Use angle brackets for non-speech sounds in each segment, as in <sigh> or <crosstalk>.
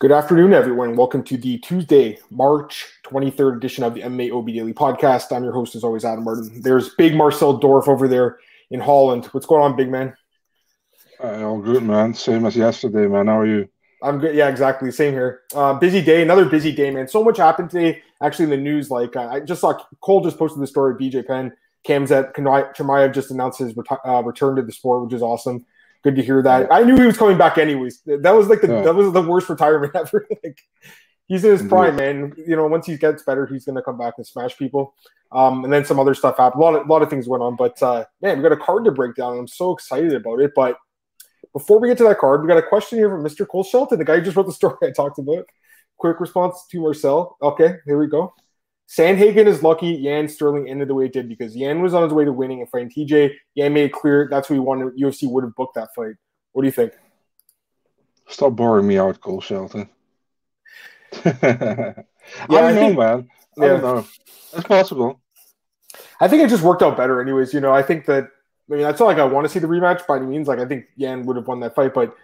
Good afternoon, everyone. Welcome to the Tuesday, March 23rd edition of the MMA OB Daily Podcast. I'm your host, as always, Adam Martin. There's big Marcel Dorff over there in Holland. What's going on, big man? Uh, all good, man. Same as yesterday, man. How are you? I'm good. Yeah, exactly. Same here. Uh, busy day. Another busy day, man. So much happened today. Actually, in the news, like uh, I just saw Cole just posted the story. of BJ Penn, Khamzat Chimaev just announced his reti- uh, return to the sport, which is awesome. Good to hear that. I knew he was coming back anyways. That was like the yeah. that was the worst retirement <laughs> ever. like he's in his prime, man. You know, once he gets better, he's gonna come back and smash people. Um, and then some other stuff happened. A lot of, a lot of things went on, but uh, man, we got a card to break down. I'm so excited about it. But before we get to that card, we got a question here from Mr. Cole Shelton, the guy who just wrote the story I talked about. Quick response to Marcel. Okay, here we go. Sandhagen is lucky Yan Sterling ended the way it did because Yan was on his way to winning and fighting TJ. Yan made it clear that's who he wanted. UFC would have booked that fight. What do you think? Stop boring me out, Cole Shelton. <laughs> yeah, I don't I think, know, man. I yeah. don't know. It's possible. I think it just worked out better, anyways. You know, I think that. I mean, that's not like I want to see the rematch by any means. Like, I think Yan would have won that fight, but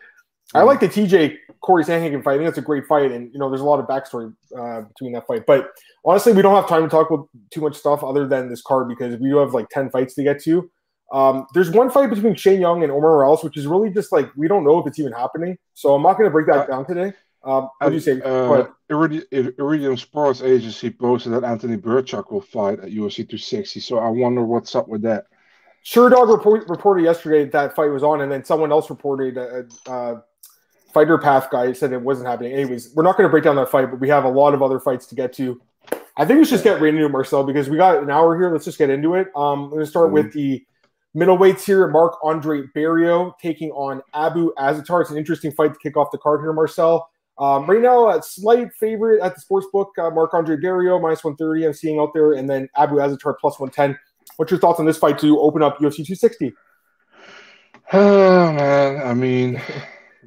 I like the TJ Corey Sandhagen fight. I think that's a great fight, and you know, there's a lot of backstory uh, between that fight. But honestly, we don't have time to talk about too much stuff other than this card because we do have like ten fights to get to. Um, there's one fight between Shane Young and Omar Morales, which is really just like we don't know if it's even happening. So I'm not going to break that uh, down today. Um, what do you say? Uh, Iridium Sports Agency posted that Anthony Birchak will fight at UFC 260. So I wonder what's up with that. Sherdog report, reported yesterday that, that fight was on, and then someone else reported uh, uh fighter path guy said it wasn't happening. Anyways, we're not going to break down that fight, but we have a lot of other fights to get to. I think we should just get right into Marcel because we got an hour here. Let's just get into it. Um, I'm going to start mm-hmm. with the middleweights here. Marc Andre Barriault taking on Abu Azaitar. It's an interesting fight to kick off the card here, Marcel. Um, right now, a slight favorite at the sports book, uh, Marc Andre Barriault minus 130. I'm seeing out there, and then Abu Azaitar plus 110. What's your thoughts on this fight to open up UFC 260? <sighs> Oh man, I mean,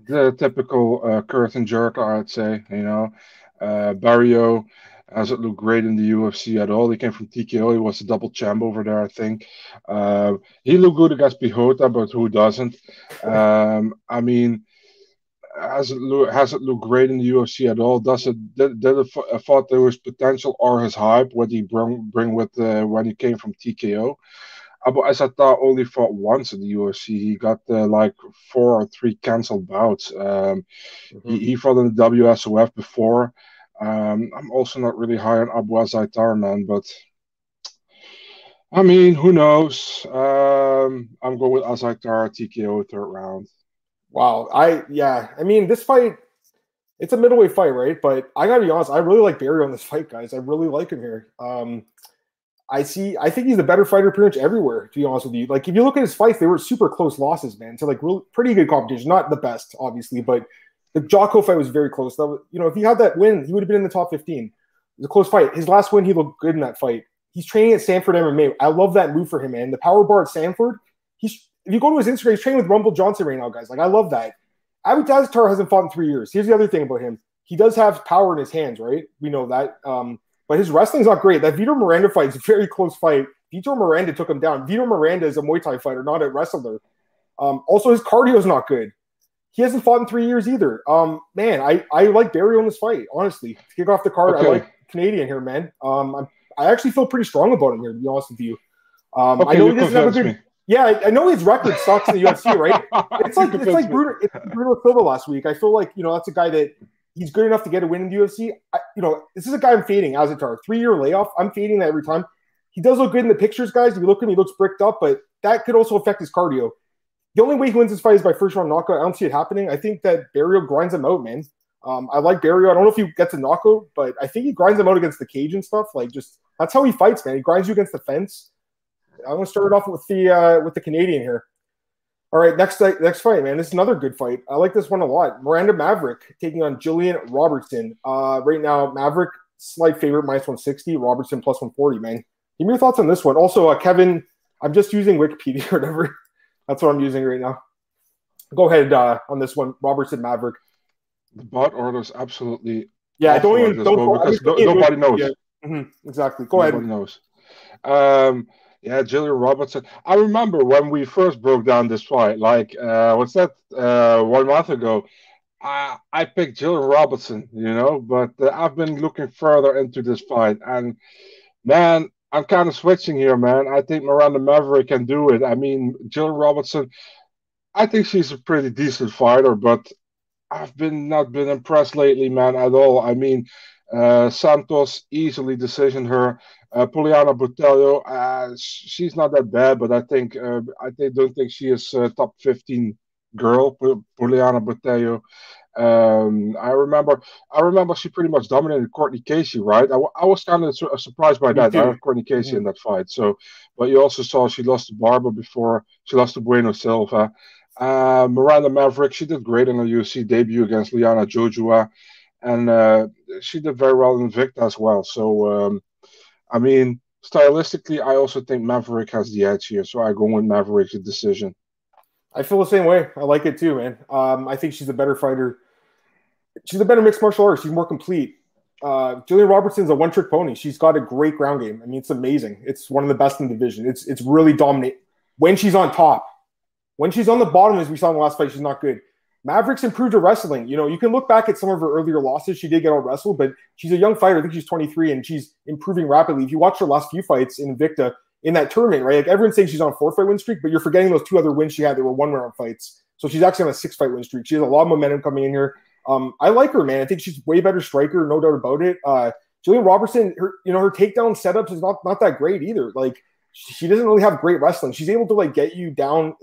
the typical uh, curtain jerker, I'd say. You know, uh, Barriault hasn't looked great in the UFC at all. He came from TKO. He was a double champ over there, I think. Uh, he looked good against Piechota, but who doesn't? Um, I mean, hasn't hasn't looked great in the UFC at all. Does it? Did, did I thought there was potential or his hype what he bring bring with uh, when he came from TKO. Abu Azaitar only fought once in the UFC. He got uh, like four or three cancelled bouts. Um, mm-hmm. he, he, fought in the WSOF before. Um, I'm also not really high on Abu Azaitar, man, but I mean, who knows? Um, I'm going with Azaitar TKO third round. Wow, I yeah, I mean, this fight, it's a middleweight fight, right? But I gotta be honest, I really like Barry on this fight, guys. I really like him here. Um, I see. I think he's the better fighter pretty much everywhere. To be honest with you, like if you look at his fights, they were super close losses, man. To like real, pretty good competition. Not the best, obviously, but the Jotko fight was very close. That was, you know, if he had that win, he would have been in the top fifteen. It was a close fight. His last win, he looked good in that fight. He's training at Sanford MMA. I love that move for him, man. The power bar at Sanford. He's if you go to his Instagram, he's training with Rumble Johnson right now, guys. Like I love that. Abu Azaitar hasn't fought in three years. Here's the other thing about him. He does have power in his hands, right? We know that. Um, but his wrestling's not great. That Vitor Miranda fight is a very close fight. Vitor Miranda took him down. Vitor Miranda is a Muay Thai fighter, not a wrestler. Um, also, his cardio is not good. He hasn't fought in three years either. Um, man, I, I like Barry in this fight, honestly. To kick off the card, okay. I like Canadian here, man. Um, I'm, I actually feel pretty strong about him here, to be honest with you. Um, okay, I know he doesn't have a good. Me. Yeah, I, I, know his record sucks in the UFC, right? <laughs> It's like it's like Bruno, it's Bruno Silva last week. I feel like you know that's a guy that he's good enough to get a win in the UFC. I, you know, this is a guy I'm fading, Azaitar. Three year layoff. I'm fading that every time. He does look good in the pictures, guys. If you look at him, he looks bricked up, but that could also affect his cardio. The only way he wins this fight is by first round knockout. I don't see it happening. I think that Barriault grinds him out, man. Um, I like Barriault. I don't know if he gets a knockout, but I think he grinds him out against the cage and stuff. Like just that's how he fights, man. He grinds you against the fence. I'm gonna start it off with the uh, with the Canadian here. All right, next next fight, man. This is another good fight. I like this one a lot. Miranda Maverick taking on Jillian Robertson. Uh, right now, Maverick slight favorite minus 160, Robertson plus 140. Man, give me your thoughts on this one. Also, uh, Kevin, I'm just using Wikipedia <laughs> or whatever. That's what I'm using right now. Go ahead uh, on this one, Robertson Maverick. The bot orders absolutely. Yeah, I don't even don't, because nobody knows. Yeah. Mm-hmm, exactly. Go nobody ahead. Nobody knows. Um, yeah, Jillian Robertson. I remember when we first broke down this fight, like uh, what's that? Uh, one month ago, I, I picked Jill Robertson, you know, but uh, I've been looking further into this fight, and man, I'm kind of switching here, man. I think Miranda Maverick can do it. I mean, Jill Robertson, I think she's a pretty decent fighter, but I've been not been impressed lately, man, at all. I mean, uh, Santos easily decisioned her. Uh, Poliana Botelho, uh, she's not that bad, but I think uh, I don't think she is top 15 girl, Poliana Botelho. Um, I remember, I remember she pretty much dominated Courtney Casey, right? I, I was kind of su- surprised by that. I had Courtney Casey in that fight. So, but you also saw she lost to Barber before she lost to Bueno Silva. Uh, Miranda Maverick, she did great in her UFC debut against Liana Jojua, and uh, she did very well in Invicta as well. So, um, I mean, stylistically, I also think Maverick has the edge here. So I go with Maverick's decision. I feel the same way. I like it too, man. Um, I think she's a better fighter. She's a better mixed martial artist. She's more complete. Uh, Robertson's a one-trick pony. She's got a great ground game. I mean, it's amazing. It's one of the best in the division. It's it's really dominant when she's on top. When she's on the bottom, as we saw in the last fight, she's not good. Mavericks improved her wrestling. You know, you can look back at some of her earlier losses. She did get out wrestled, but she's a young fighter. I think she's 23 and she's improving rapidly. If you watch her last few fights in Invicta, in that tournament, right? Like everyone's saying she's on a four fight win streak, but you're forgetting those two other wins she had. They were one round fights. So she's actually on a six fight win streak. She has a lot of momentum coming in here. Um, I like her, man. I think she's way better striker, no doubt about it. Uh, Jillian Robertson, her, you know, her takedown setups is not not that great either. Like she doesn't really have great wrestling. She's able to like get you down,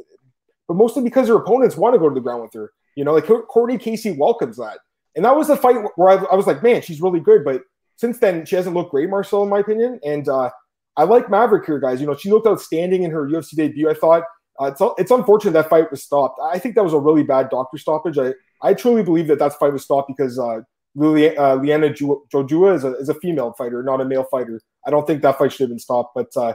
but mostly because her opponents want to go to the ground with her. You know, like Courtney Casey welcomes that, and that was the fight where I, I was like, man, she's really good. But since then, she hasn't looked great, Marcel, in my opinion. And uh, I like Maverick here, guys. You know, she looked outstanding in her UFC debut. I thought uh, it's it's unfortunate that fight was stopped. I think that was a really bad doctor stoppage. I I truly believe that that fight was stopped because uh, Lili, uh, Liana Jojua is a is a female fighter, not a male fighter. I don't think that fight should have been stopped. But uh,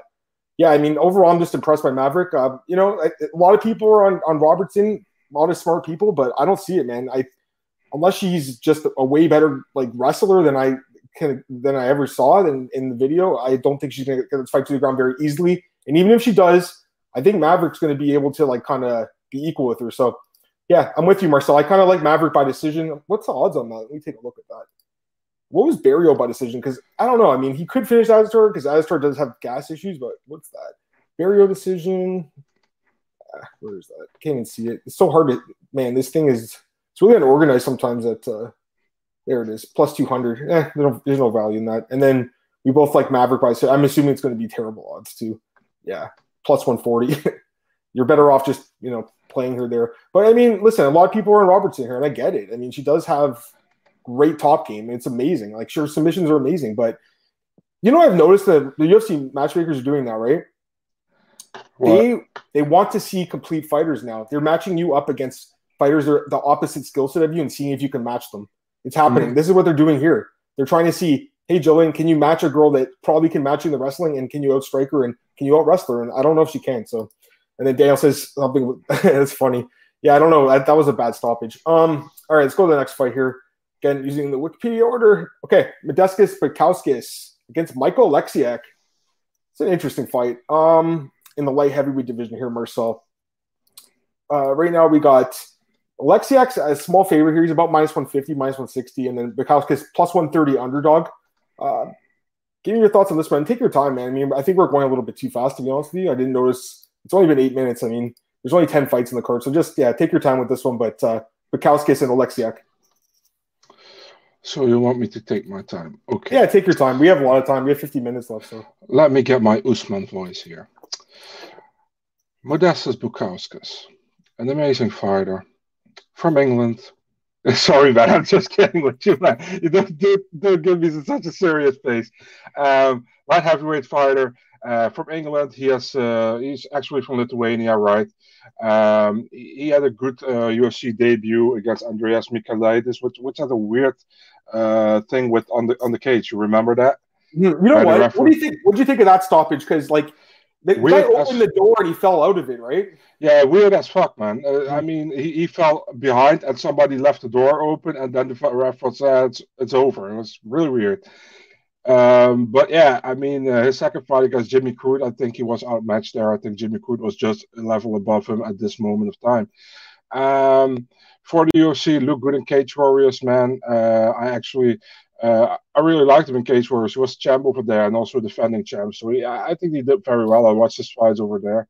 yeah, I mean, overall, I'm just impressed by Maverick. Uh, you know, a, a, lot of people are on on Robertson, a lot of smart people, but I don't see it, man. I unless she's just a way better like wrestler than I can, than I ever saw in, in the video. I don't think she's to get this fight to the ground very easily. And even if she does, I think Maverick's to be able to like kind of be equal with her. So yeah, I'm with you, Marcel. I kind of like Maverick by decision. What's the odds on that? Let me take a look at that. What was Barriault by decision? Because I don't know. I mean, he could finish Azaitar because Azaitar does have gas issues, but what's that? Barriault decision. Where is that? Can't even see it. It's so hard to man. This thing is it's really unorganized sometimes. That uh, there it is, plus 200. Eh, there's no, value in that. And then we both like Maverick by, so I'm assuming it's going to be terrible odds too. Yeah, plus 140. <laughs> You're better off just, you know, playing her there. But I mean, listen, a lot of people are in Robertson here, and I get it. I mean, she does have great top game. It's amazing. Like, sure, submissions are amazing, but you know, I've noticed that the UFC matchmakers are doing that, right? What? They they want to see complete fighters now. They're matching you up against fighters that are the opposite skill set of you and seeing if you can match them. It's happening. Mm-hmm. This is what they're doing here. They're trying to see, hey, Jillian, can you match a girl that probably can match you in the wrestling and can you outstrike her and can you out wrestle her? And I don't know if she can. So, and then Daniel says something <laughs> that's funny. Yeah, I don't know. That, that was a bad stoppage. Um, all right, let's go to the next fight here. Again, using the Wikipedia order. Okay, Modestas Bukauskas against Michael Alexiak. It's an interesting fight. Um, in the light heavyweight division here, Marcel. Uh, right now we got Alexiak's a small favorite here. He's about minus 150, minus 160, and then Bukauskas plus 130 underdog. Uh, give me your thoughts on this one. Take your time, man. I mean, I think we're going a little bit too fast, to be honest with you. I didn't notice it's only been eight minutes. I mean, there's only 10 fights in the card. So just, yeah, take your time with this one. But uh, Bukauskas and Alexiak. So you want me to take my time? Okay. Yeah, take your time. We have a lot of time. We have 50 minutes left. So let me get my Usman voice here. Modestas Bukauskas, an amazing fighter from England. <laughs> Sorry, man, I'm just kidding with you, man. You don't, don't, don't give me such a serious face. Um, light heavyweight fighter uh, from England. He has uh, he's actually from Lithuania, right? Um, he had a good uh, UFC debut against Andreas Michailidis, which which had a weird uh, thing with on the on the cage. You remember that? You know what? What do you think? What do you think of that stoppage? Because like the weird guy opened as, the door and he fell out of it, right? Yeah, weird as fuck, man. Uh, I mean, he, he fell behind and somebody left the door open, and then the ref said it's, it's over. It was really weird. Um, but yeah, I mean, uh, his second fight against Jimmy Crute, I think he was outmatched there. I think Jimmy Crute was just a level above him at this moment of time. Um, for the UFC, look good in Cage Warriors, man. Uh, I actually, uh, I really liked him in Cage Warriors. He was champ over there and also defending champ. So he, I think he did very well. I watched his fights over there.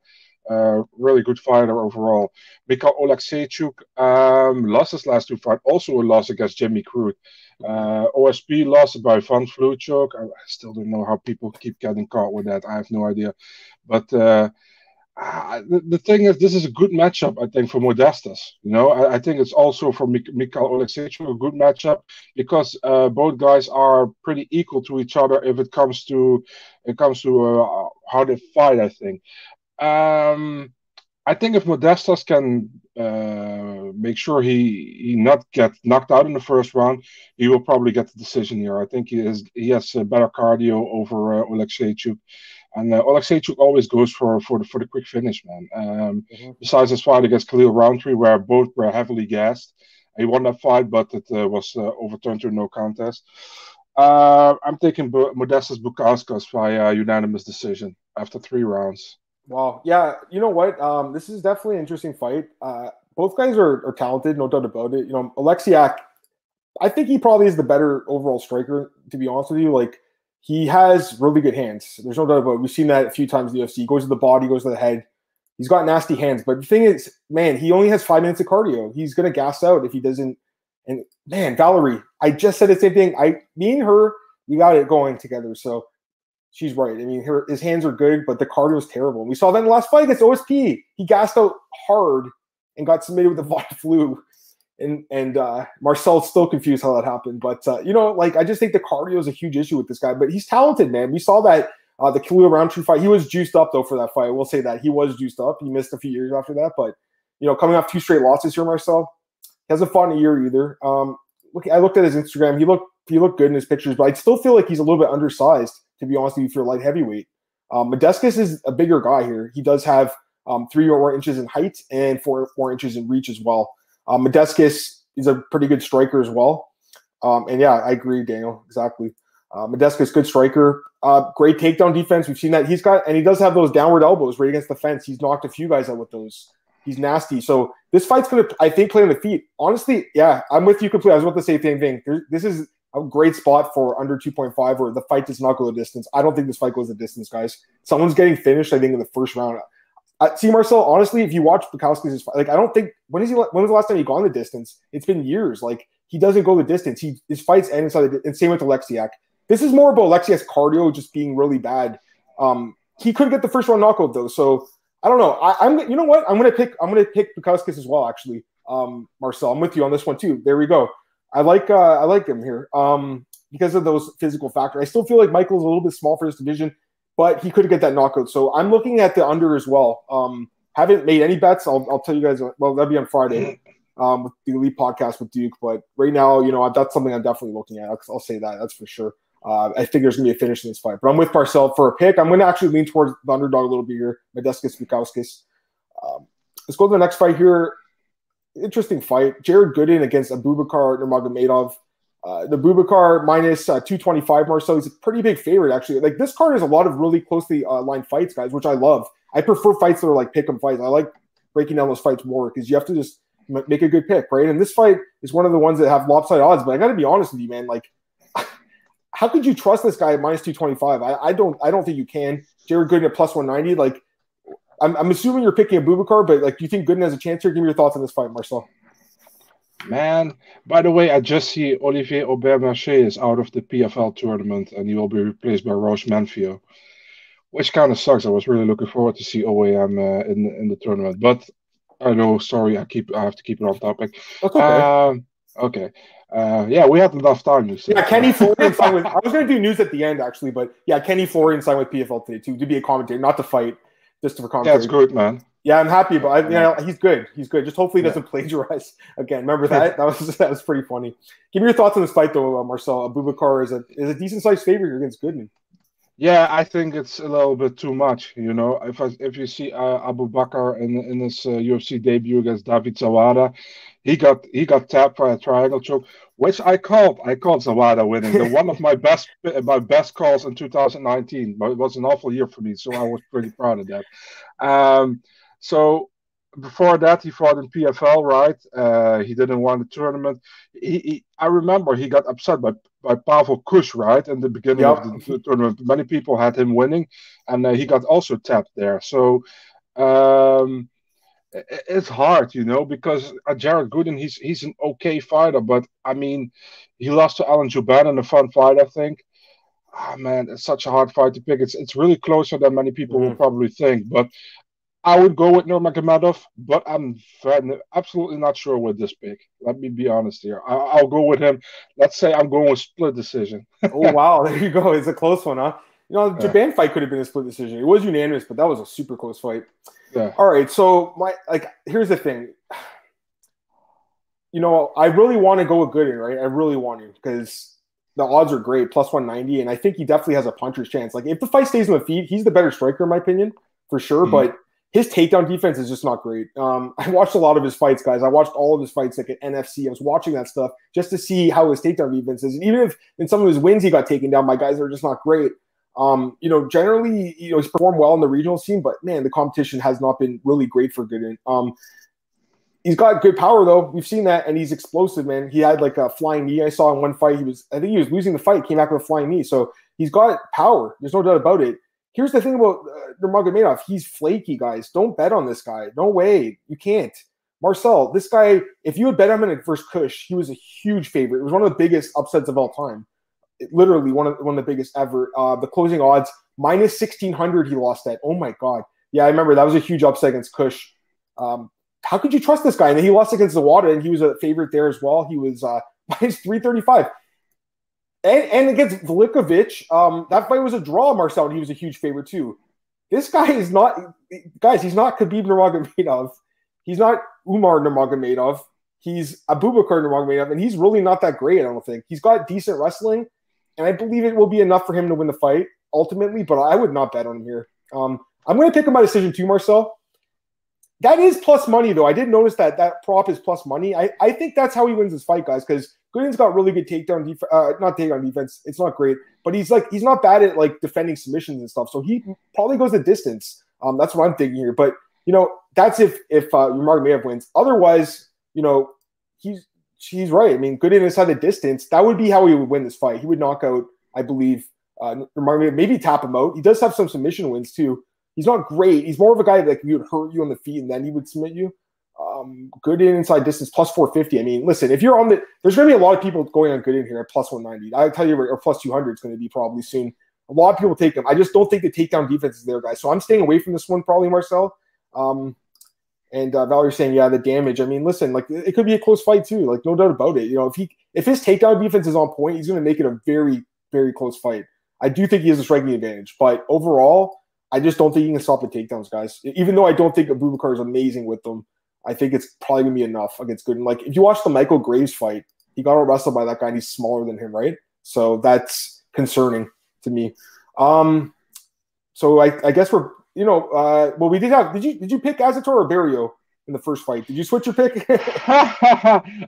Uh, really good fighter overall. Mikhail Oleksiejczuk um, lost his last two fights, also a loss against Jimmy Crute. Uh, OSP lost by Von Flue choke. I, I, still don't know how people keep getting caught with that. I have no idea. But the, thing is, this is a good matchup, I think, for Modestas. You know, I, I think it's also for Mik- Mikhail Oleksiejczuk a good matchup because uh, both guys are pretty equal to each other if it comes to it comes to uh, how they fight. I think. Um, I think if Modestas can uh, make sure he he not get knocked out in the first round, he will probably get the decision here. I think he has he has better cardio over uh. And uh, Oleksiejczuk always goes for for the for the quick finish, man. Um, mm-hmm. Besides his fight against Khalil Rountree, where both were heavily gassed, he won that fight, but it uh, was uh, overturned to no contest. Uh, I'm taking Modestas Bukauskas via unanimous decision after three rounds. Wow. Yeah. You know what? Um, this is definitely an interesting fight. Uh, both guys are, are talented, no doubt about it. You know, Oleksiak, I think he probably is the better overall striker, to be honest with you. Like, he has really good hands. There's no doubt about it. We've seen that a few times in the UFC. He goes to the body, goes to the head. He's got nasty hands. But the thing is, man, he only has five minutes of cardio. He's gonna gas out if he doesn't. And man, Valerie, I just said the same thing. I, me and her, we got it going together. So she's right. I mean, her, his hands are good, but the cardio is terrible. And we saw that in the last fight against OSP. He gassed out hard and got submitted with the <laughs> Von Flue and and uh, Marcel's still confused how that happened. But uh, you know, like I just think the cardio is a huge issue with this guy. But he's talented, man. We saw that uh, the Khalil Rountree fight. He was juiced up though for that fight. We'll say that he was juiced up. He missed a few years after that, but you know, coming off two straight losses here, Marcel he hasn't fought in a year either. Um, look, I looked at his Instagram. He looked he looked good in his pictures, but I still feel like he's a little bit undersized. To be honest with you, for light heavyweight, um, Modestas is a bigger guy here. He does have um, three or more inches in height and four four inches in reach as well. Um, he's a pretty good striker as well. Um, and yeah, I agree, Daniel. Exactly. Uh, Modestas, good striker. Uh, great takedown defense. We've seen that he's got, and he does have those downward elbows right against the fence. He's knocked a few guys out with those. He's nasty. So this fight's gonna, I think, play on the feet. Honestly, yeah, I'm with you completely. I was about to say the same thing. this is a great spot for under 2.5 where the fight does not go the distance. I don't think this fight goes the distance, guys. Someone's getting finished, I think, in the first round. Uh, see, Marcel, honestly, if you watch Bukauskas, like I don't think when is he? When was the last time he gone the distance? It's been years. Like he doesn't go the distance. He his fights end inside. The, and same with Oleksiak. This is more about Alexiak's cardio just being really bad. Um, he could get the first round knockout though. So I don't know. I, am you know what? I'm gonna pick. I'm gonna pick Bukauskas as well. Actually, um, Marcel, I'm with you on this one too. There we go. I like uh, I like him here. Um, because of those physical factors. I still feel like Michael's a little bit small for this division but he could get that knockout. So I'm looking at the under as well. Um, haven't made any bets. I'll, I'll tell you guys. Well, that'll be on Friday um, with the elite podcast with Duke. But right now, you know, that's something I'm definitely looking at. I'll, I'll say that. That's for sure. Uh, I think there's gonna be a finish in this fight. But I'm with Marcel for a pick. I'm gonna actually lean towards the underdog a little bit here. Modestas Bukauskas. Um, let's go to the next fight here. Interesting fight. Jared Gooden against Abubakar Nurmagomedov. Uh, the Bubakar minus, uh, 225 Marcel. He's a pretty big favorite, actually. Like this card has a lot of really closely uh, lined fights, guys, which I love. I prefer fights that are like pick 'em fights. I like breaking down those fights more because you have to just make a good pick, right? And this fight is one of the ones that have lopsided odds. But I got to be honest with you, man. Like, <laughs> how could you trust this guy at minus 225? I, I don't. I don't think you can. Jared Gooden at plus 190. Like, I'm, I'm assuming you're picking Abubakar, but like, do you think Gooden has a chance here? Give me your thoughts on this fight, Marcel. Man, by the way, I just see Olivier Aubert-Mercier is out of the PFL tournament and he will be replaced by Raush Manfio, which kind of sucks. I was really looking forward to see OAM uh, in in the tournament, but I know. Sorry, I keep I have to keep it on topic. Okay. Um, okay. Uh, yeah, we had enough time. You said. Yeah, Kenny Florian signed with. I was going to do news at the end actually, but yeah, Kenny Florian signed with PFL today too to be a commentator, not to fight, just for commentary. That's good, man. Yeah, I'm happy, but I, you know he's good. He's good. Just hopefully he doesn't plagiarize again. Remember that? That was <laughs> that was pretty funny. Give me your thoughts on this fight, though, uh, Marcel. Abubakar is a is a decent sized favorite against Gooden. Yeah, I think it's a little bit too much. You know, if I, if you see uh, Abubakar in in his uh, UFC debut against David Zawada, he got he got tapped by a triangle choke, which I called. I called Zawada winning. the one of my best <laughs> my best calls in 2019. But it was an awful year for me, so I was pretty proud of that. Um, so before that, he fought in PFL, right? Uh, he didn't win the tournament. He, he, I remember he got upset by by Pavel Kusch, right, in the beginning yep. of the tournament. Many people had him winning, and uh, he got also tapped there. So um, it's hard, you know, because uh, Jared Gooden, he's he's an okay fighter, but I mean, he lost to Alan Jouban in a fun fight, I think. Oh, man, it's such a hard fight to pick. It's it's really closer than many people mm-hmm. will probably think, but I would go with Nurmagomedov, but I'm absolutely not sure with this pick. Let me be honest here. I, will go with him. Let's say I'm going with split decision. oh wow, <laughs> there you go. It's a close one, huh? You know, the Jouban fight could have been a split decision. It was unanimous, but that was a super close fight. Yeah. All right, so my like here's the thing. You know, I really want to go with Gooden, right? I really want to because the odds are great, plus 190, and I think he definitely has a puncher's chance. Like if the fight stays on the feet, he's the better striker in my opinion, for sure. Mm-hmm. But his takedown defense is just not great. Um, <laughs> I watched a lot of his fights, guys. I watched all of his fights like at NFC. I was watching that stuff just to see how his takedown defense is. And even if in some of his wins he got taken down by guys that are just not great, um, you know, generally, you know, he's performed well in the regional scene, but man, the competition has not been really great for Gooden. Um, he's got good power though. We've seen that, and he's explosive, man. He had like a flying knee. I saw in one fight. He was, I think he was losing the fight, came back with a flying knee. So he's got power. There's no doubt about it. Here's the thing about uh, Nurmagomedov. He's flaky, guys. Don't bet on this guy. No way. You can't. Marcel, this guy, if you had bet him in first Kusch, he was a huge favorite. It was one of the biggest upsets of all time. It, literally one of one of the biggest ever. Uh, the closing odds minus sixteen hundred. He lost that. Oh my god. Yeah, I remember that was a huge upset against Kusch. Um, how could you trust this guy? And then he lost against Zawada, and he was a favorite there as well. He was uh, <laughs> minus three thirty five and, and against Velikovic, um, that fight was a draw. Marcel, and he was a huge favorite too. This guy is not, guys. He's not Khabib Nurmagomedov. He's not Umar Nurmagomedov. He's Abubakar Nurmagomedov, and he's really not that great. I don't think he's got decent wrestling, and I believe it will be enough for him to win the fight ultimately. But I would not bet on him here. Um, I'm going to pick him by decision too, Marcel. That is plus money, though. I did notice that that prop is plus money. I, I think that's how he wins this fight, guys, because Gooden's got really good takedown defense. Uh, not takedown defense. It's not great, but he's like he's not bad at like defending submissions and stuff. So he probably goes the distance. Um, that's what I'm thinking here. But you know, that's if if uh, Nurmagomedov wins. Otherwise, you know, he's he's right. I mean, Gooden inside the distance. That would be how he would win this fight. He would knock out, I believe, uh. Maybe tap him out. He does have some submission wins too. He's not great. He's more of a guy that like, would hurt you on the feet and then he would submit you. Um, Gooden inside distance plus 450. I mean, listen, if you're on the, there's going to be a lot of people going on Gooden here at plus 190. I tell you, or plus 200 is going to be probably soon. A lot of people take them. I just don't think the takedown defense is there, guys. So I'm staying away from this one, probably Marcel. Um, and uh, Valerie's saying, yeah, the damage. I mean, listen, like it could be a close fight too. Like no doubt about it. You know, if he if his takedown defense is on point, he's going to make it a very very close fight. I do think he has a striking advantage, but overall, I just don't think he can stop the takedowns, guys. Even though I don't think Abubakar is amazing with them, I think it's probably gonna be enough against Gooden. Like if you watch the Michael Graves fight, he got wrestled by that guy and he's smaller than him, right? So that's concerning to me. Um, so I, I guess we're you know, uh, well we did have did you did you pick Azaitar or Barriault? in the first fight. Did you switch your pick? <laughs>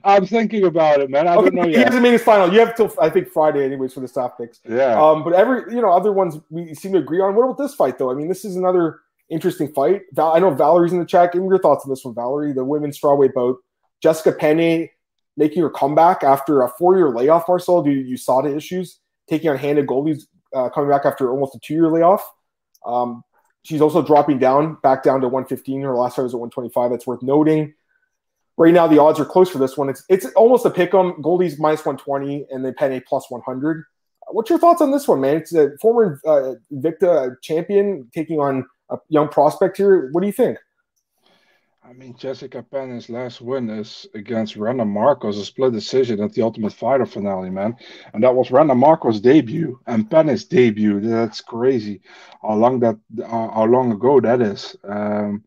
I'm thinking about it, man. I okay, don't know yet. He hasn't made his final. You have till I think Friday, anyways, for the staff picks. Yeah. Um, but every you know other ones we seem to agree on. What about this fight though? I mean, this is another interesting fight. Val- I know Valerie's in the chat. Give me your thoughts on this one, Valerie. The women's strawweight bout. Jessica Penne making her comeback after a four-year layoff. Marcel due to USADA issues, taking on Hannah Goldy's uh, coming back after almost a two-year layoff. Um, She's also dropping down, back down to 115. Her last fight was at 125. That's worth noting. Right now, the odds are close for this one. It's it's almost a pick 'em. Goldy's minus 120, and then Penne plus 100. What's your thoughts on this one, man? It's a former uh, Victa champion taking on a young prospect here. What do you think? I mean, Jessica Penne's last win is against Randa Markos, a split decision at the Ultimate Fighter finale, man. And that was Randa Markos' debut and Penne's debut. That's crazy. How long that? Uh, how long ago that is? Um,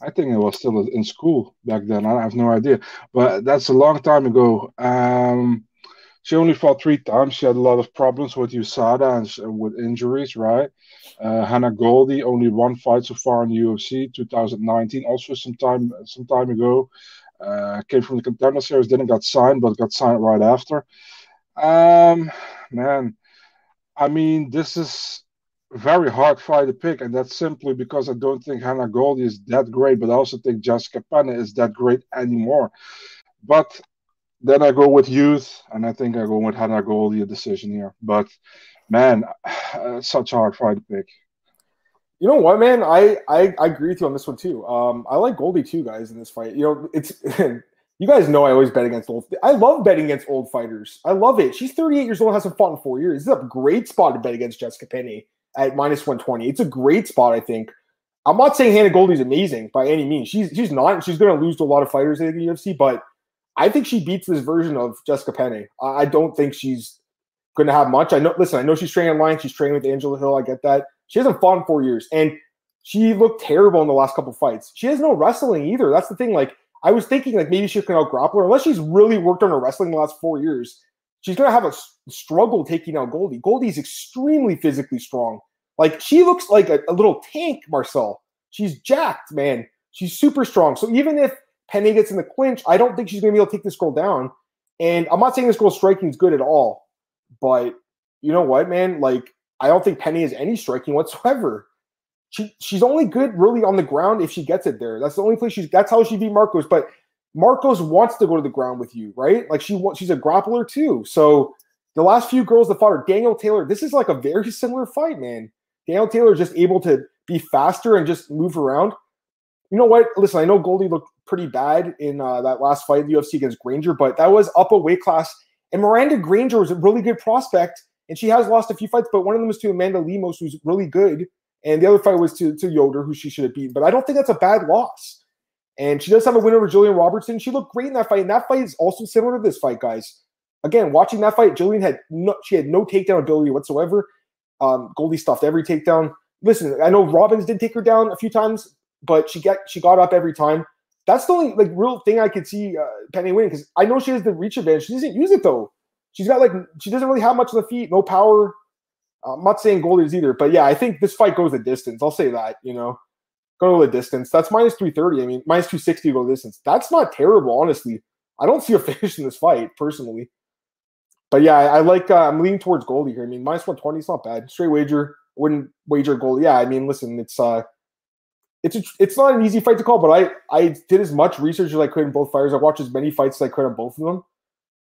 I think it was still in school back then. I have no idea, but that's a long time ago. Um, she only fought three times. She had a lot of problems with USADA and with injuries, right? Uh, Hannah Goldy only one fight so far in UFC, 2019, also some time some time ago. Uh, came from the contender series, didn't got signed, but got signed right after. Um, man, I mean, this is very hard fight to pick, and that's simply because I don't think Hannah Goldy is that great, but I also think Jessica Penne is that great anymore. But then I go with youth, and I think I go with Hannah Goldy a decision here. But man, <sighs> such a hard fight to pick. You know what, man? I, I, I agree with you on this one too. Um, I like Goldy too, guys, in this fight. You know, it's <laughs> you guys know I always bet against old. I love betting against old fighters. I love it. She's 38 years old, hasn't fought in four years. This is a great spot to bet against Jessica Penne at minus 120. It's a great spot, I think. I'm not saying Hannah Goldy's amazing by any means. She's she's not. She's going to lose to a lot of fighters in the UFC, but I think she beats this version of Jessica Penne. I don't think she's going to have much. I know. Listen, I know she's training online. She's training with Angela Hill. I get that. She hasn't fought in four years, and she looked terrible in the last couple fights. She has no wrestling either. That's the thing. Like I was thinking, like maybe she can out grapple her unless she's really worked on her wrestling the last four years. She's going to have a struggle taking out Goldy. Goldy's extremely physically strong. Like she looks like a, a little tank, Marcel. She's jacked, man. She's super strong. So even if Penne gets in the clinch, I don't think she's going to be able to take this girl down. And I'm not saying this girl's striking is good at all, but you know what, man? Like, I don't think Penne has any striking whatsoever. She she's only good really on the ground if she gets it there. That's the only place she's. That's how she beat Markos. But Markos wants to go to the ground with you, right? Like she wants. She's a grappler too. So the last few girls that fought her, Danielle Taylor. This is like a very similar fight, man. Danielle Taylor is just able to be faster and just move around. You know what? Listen, I know Goldy looked pretty bad in uh, that last fight in the UFC against Granger, but that was up a weight class. And Miranda Granger was a really good prospect, and she has lost a few fights, but one of them was to Amanda Lemos, who's really good, and the other fight was to, to Yoder, who she should have beaten. But I don't think that's a bad loss. And she does have a win over Jillian Robertson. She looked great in that fight, and that fight is also similar to this fight, guys. Again, watching that fight, Jillian had no, she had no takedown ability whatsoever. Um, Goldy stuffed every takedown. Listen, I know Robbins did take her down a few times, but she got she got up every time. That's the only like real thing I could see uh, Penne winning because I know she has the reach advantage. She doesn't use it though. She's got like she doesn't really have much on the feet, no power. Uh, I'm not saying Goldy's either, but yeah, I think this fight goes the distance. I'll say that. You know, go the distance. That's minus three thirty. I mean, minus two sixty go the distance. That's not terrible, honestly. I don't see a <laughs> finish in this fight personally. But yeah, I, I like. Uh, I'm leaning towards Goldy here. I mean, minus one twenty is not bad. Straight wager. Wouldn't wager Goldy. Yeah, I mean, listen, it's uh, it's a, it's not an easy fight to call, but I I did as much research as I could in both fighters. I watched as many fights as I could on both of them,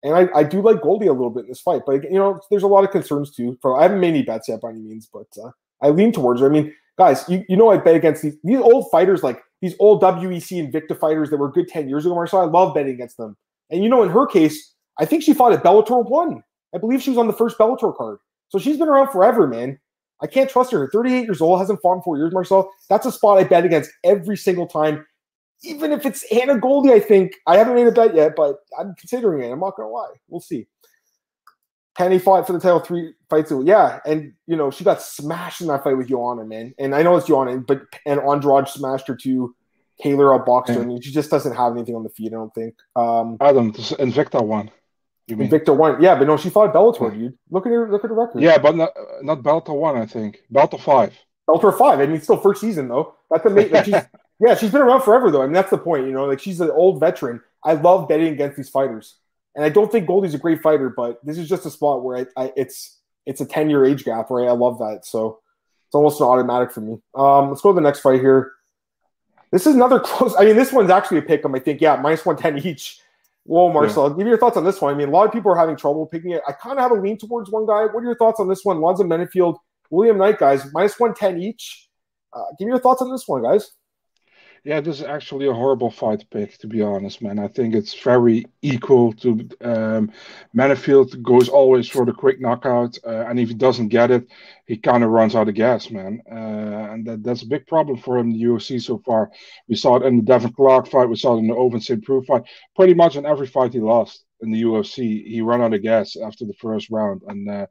and I, I do like Goldy a little bit in this fight. But you know, there's a lot of concerns too. For I haven't made any bets yet by any means, but uh, I lean towards her. I mean, guys, you, you know I bet against these these old fighters like these old WEC Invicta fighters that were good ten years ago. Marcel, I love betting against them. And you know, in her case, I think she fought at Bellator one. I believe she was on the first Bellator card. So she's been around forever, man. I can't trust her. 38 years old, hasn't fought in four years, Marcel. That's a spot I bet against every single time. Even if it's Hannah Goldy, I think. I haven't made a bet yet, but I'm considering it. I'm not going to lie. We'll see. Penne fought for the title three fights. ago. Yeah, and you know she got smashed in that fight with Joanna, man. And I know it's Joanna, but and Andrade smashed her too. Taylor outboxed her. I mean, she just doesn't have anything on the feet. I don't think. Um, Adam, Invicta won. You mean Victor one? Yeah, but no, she fought Bellator, dude. Look at her. Look at the record. Yeah, but not, not Bellator one, I think. Bellator five. Bellator five. I mean, still first season though. That's amazing. Like, she's, <laughs> yeah, she's been around forever though. I mean, that's the point. You know, like she's an old veteran. I love betting against these fighters, and I don't think Goldy's a great fighter, but this is just a spot where I, I it's it's a ten year age gap. Right, I love that. So it's almost an automatic for me. Um, let's go to the next fight here. This is another <laughs> close. I mean, this one's actually a pick 'em. I think. Yeah, minus one ten each. Whoa, Marcel, yeah. give me your thoughts on this one. I mean, a lot of people are having trouble picking it. I kind of have a lean towards one guy. What are your thoughts on this one? Lonzo Menifield, William Knight, guys, minus 110 each. Uh, give me your thoughts on this one, guys. Yeah, this is actually a horrible fight pick, to be honest, man. I think it's very equal to um, Menifield goes always for the quick knockout, uh, and if he doesn't get it, he kind of runs out of gas, man. Uh, and that, that's a big problem for him in the UFC so far. We saw it in the Devin Clark fight, we saw it in the Ovince St. Preux fight. Pretty much in every fight he lost in the UFC, he ran out of gas after the first round, and. Uh,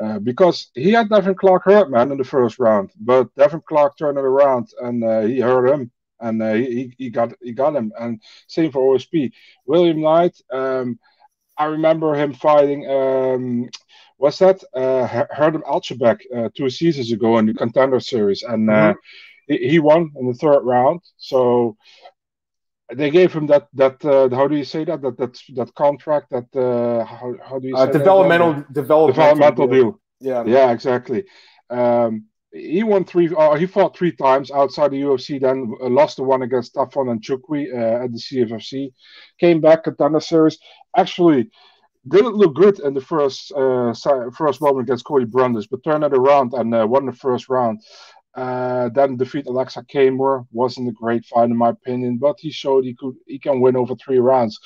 uh, because he had Devin Clark hurt, man, in the first round. But Devin Clark turned it around and uh, he hurt him and uh, he, he got he got him. And same for OSP. William Knight, um, I remember him fighting. Um, what's that? Uh, Herdem Alacabek uh, two seasons ago in the Contender Series, and uh, mm-hmm. he, he won in the third round. So they gave him that that uh, how do you say that that that that contract that uh, how, how do you uh, say developmental developmental developmental deal. deal. Yeah, yeah, exactly. Um, he won three. Uh, he fought three times outside the UFC. Then uh, lost the one against Tafon Nchukwi uh, at the CFFC. Came back contender series. Actually, didn't look good in the first uh, first moment against Cody Brundage, but turned it around and uh, won the first round. Then defeat Aleksa Camur wasn't a great fight in my opinion, but he showed he could he can win over three rounds,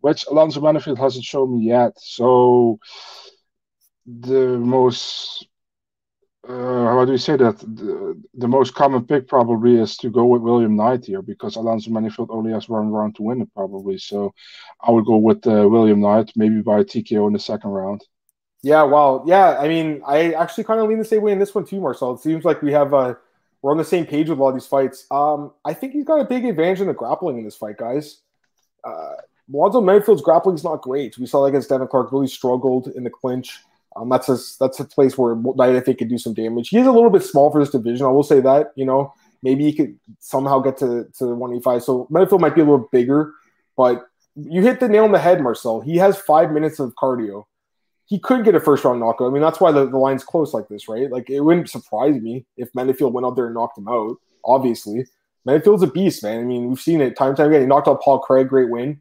which Alonzo Menifield hasn't shown me yet. So the most uh, how do you say that? The, the, most common pick probably is to go with William Knight here because Alonzo Menifield only has one round to win it probably. So I would go with uh, William Knight, maybe by TKO in the second round. Yeah, well, yeah. I mean, I actually kind of lean the same way in this one too, Marcel. It seems like we have uh, we're on the same page with a lot of these fights. Um, I think he's got a big advantage in the grappling in this fight, guys. Uh, Alonzo grappling is not great. We saw that against Devin Clark, really struggled in the clinch. Um, that's a that's a place where I think could do some damage. He is a little bit small for this division. I will say that. You know, maybe he could somehow get to to 185. So Menifield might be a little bigger, but you hit the nail on the head, Marcel. He has five minutes of cardio. He could get a first round knockout. I mean, that's why the, the line's close like this, right? Like it wouldn't surprise me if Menifield went out there and knocked him out. Obviously, Menifield's a beast, man. I mean, we've seen it time and time again. He knocked out Paul Craig, great win.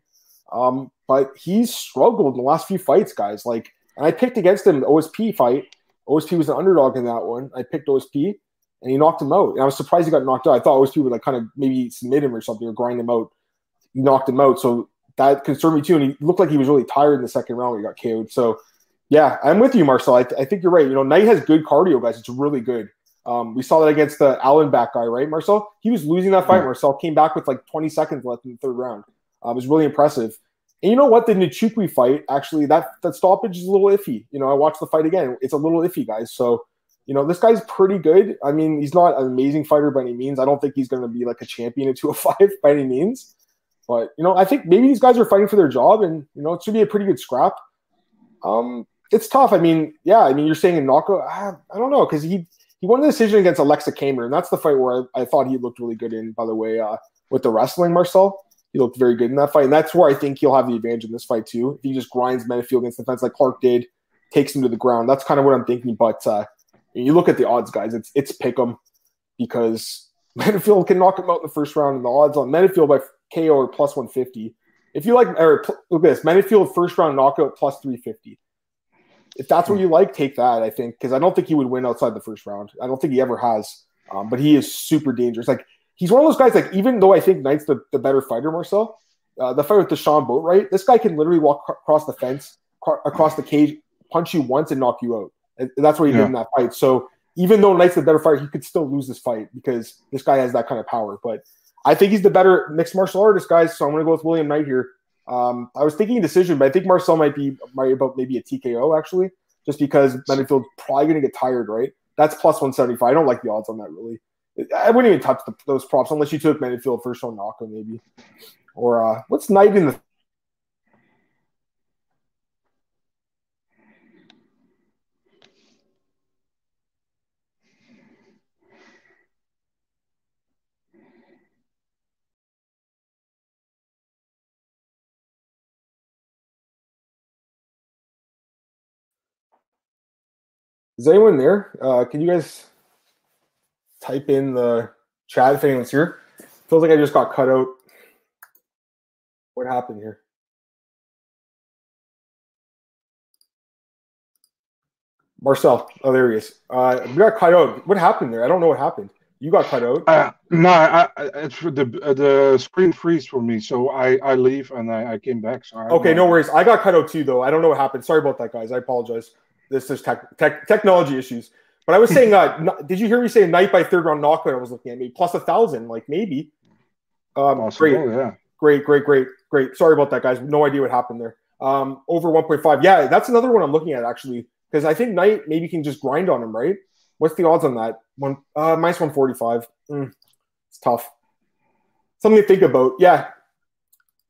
Um, but he's struggled in the last few fights, guys. Like and I picked against him the OSP fight. OSP was an underdog in that one. I picked OSP and he knocked him out. And I was surprised he got knocked out. I thought OSP would like kind of maybe submit him or something or grind him out. He knocked him out. So that concerned me too. And he looked like he was really tired in the second round when he got KO'd. So yeah, I'm with you, Marcel. I, th- I think you're right. You know, Knight has good cardio, guys. It's really good. Um, we saw that against the Allen back guy, right, Marcel? He was losing that fight. Marcel came back with like 20 seconds left in the third round. Uh, it was really impressive. And you know what? The Nchukwi fight, actually, that, that stoppage is a little iffy. You know, I watched the fight again. It's a little iffy, guys. So, you know, this guy's pretty good. I mean, he's not an amazing fighter by any means. I don't think he's going to be like a champion at <laughs> 205 by any means. But, you know, I think maybe these guys are fighting for their job and, you know, it should be a pretty good scrap. Um, It's tough. I mean, yeah, I mean, you're saying a knockout. I, I don't know because he, he won the decision against Aleksa Camur, and that's the fight where I, I thought he looked really good in, by the way, uh, with the wrestling, Marcel. He looked very good in that fight. And that's where I think he'll have the advantage in this fight, too. If he just grinds Menifield against the fence like Clark did, takes him to the ground. That's kind of what I'm thinking. But uh, you look at the odds, guys, it's it's pick 'em because <laughs> Menifield can knock him out in the first round, and the odds on Menifield by KO are plus 150. If you like, or look at this, Menifield first round knockout plus 350. If that's what you like, take that. I think because I don't think he would win outside the first round. I don't think he ever has. Um, but he is super dangerous. Like he's one of those guys. Like even though I think Knight's the, the better fighter, Marcel, uh, the fight with Dashawn Boatwright? This guy can literally walk across the fence, across the cage, punch you once, and knock you out. And that's what he yeah. did in that fight. So even though Knight's the better fighter, he could still lose this fight because this guy has that kind of power. But I think he's the better mixed martial artist, guys. So I'm going to go with William Knight here. Um, I was thinking decision, but I think Marcel might be might about maybe a TKO actually, just because Menifield's probably going to get tired, right? That's plus 175. I don't like the odds on that really. I wouldn't even touch the, those props unless you took Menifield first on Naka maybe. Or uh, what's Knight in the Is anyone there? Uh, can you guys type in the chat if anyone's here. Feels like I just got cut out. What happened here? Marcel. Oh, there he is. Uh, we got cut out. What happened there? I don't know what happened. You got cut out. Uh, no, I, I, it's the uh, the screen freeze for me, so I I leave and I, I came back. So okay, no worries. I got cut out too, though. I don't know what happened. Sorry about that, guys. I apologize. This is tech, tech technology issues. But I was saying, uh, did you hear me say Knight by third round knockout? I was looking at me plus a thousand, like maybe. Um, Possible, great, yeah. great, great, great, great. Sorry about that, guys. No idea what happened there. Um, over 1.5. Yeah, that's another one I'm looking at actually because I think Knight maybe can just grind on him, right? What's the odds on that? One uh, minus 145. Mm, it's tough. Something to think about. Yeah.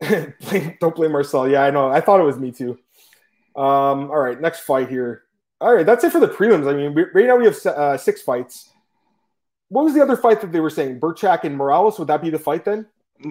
<laughs> Don't blame Marcel. Yeah, I know. I thought it was me too. Um, all right, next fight here. All right, that's it for the prelims. I mean, right now we have uh, six fights. What was the other fight that they were saying? Birchak and Morales. Would that be the fight then?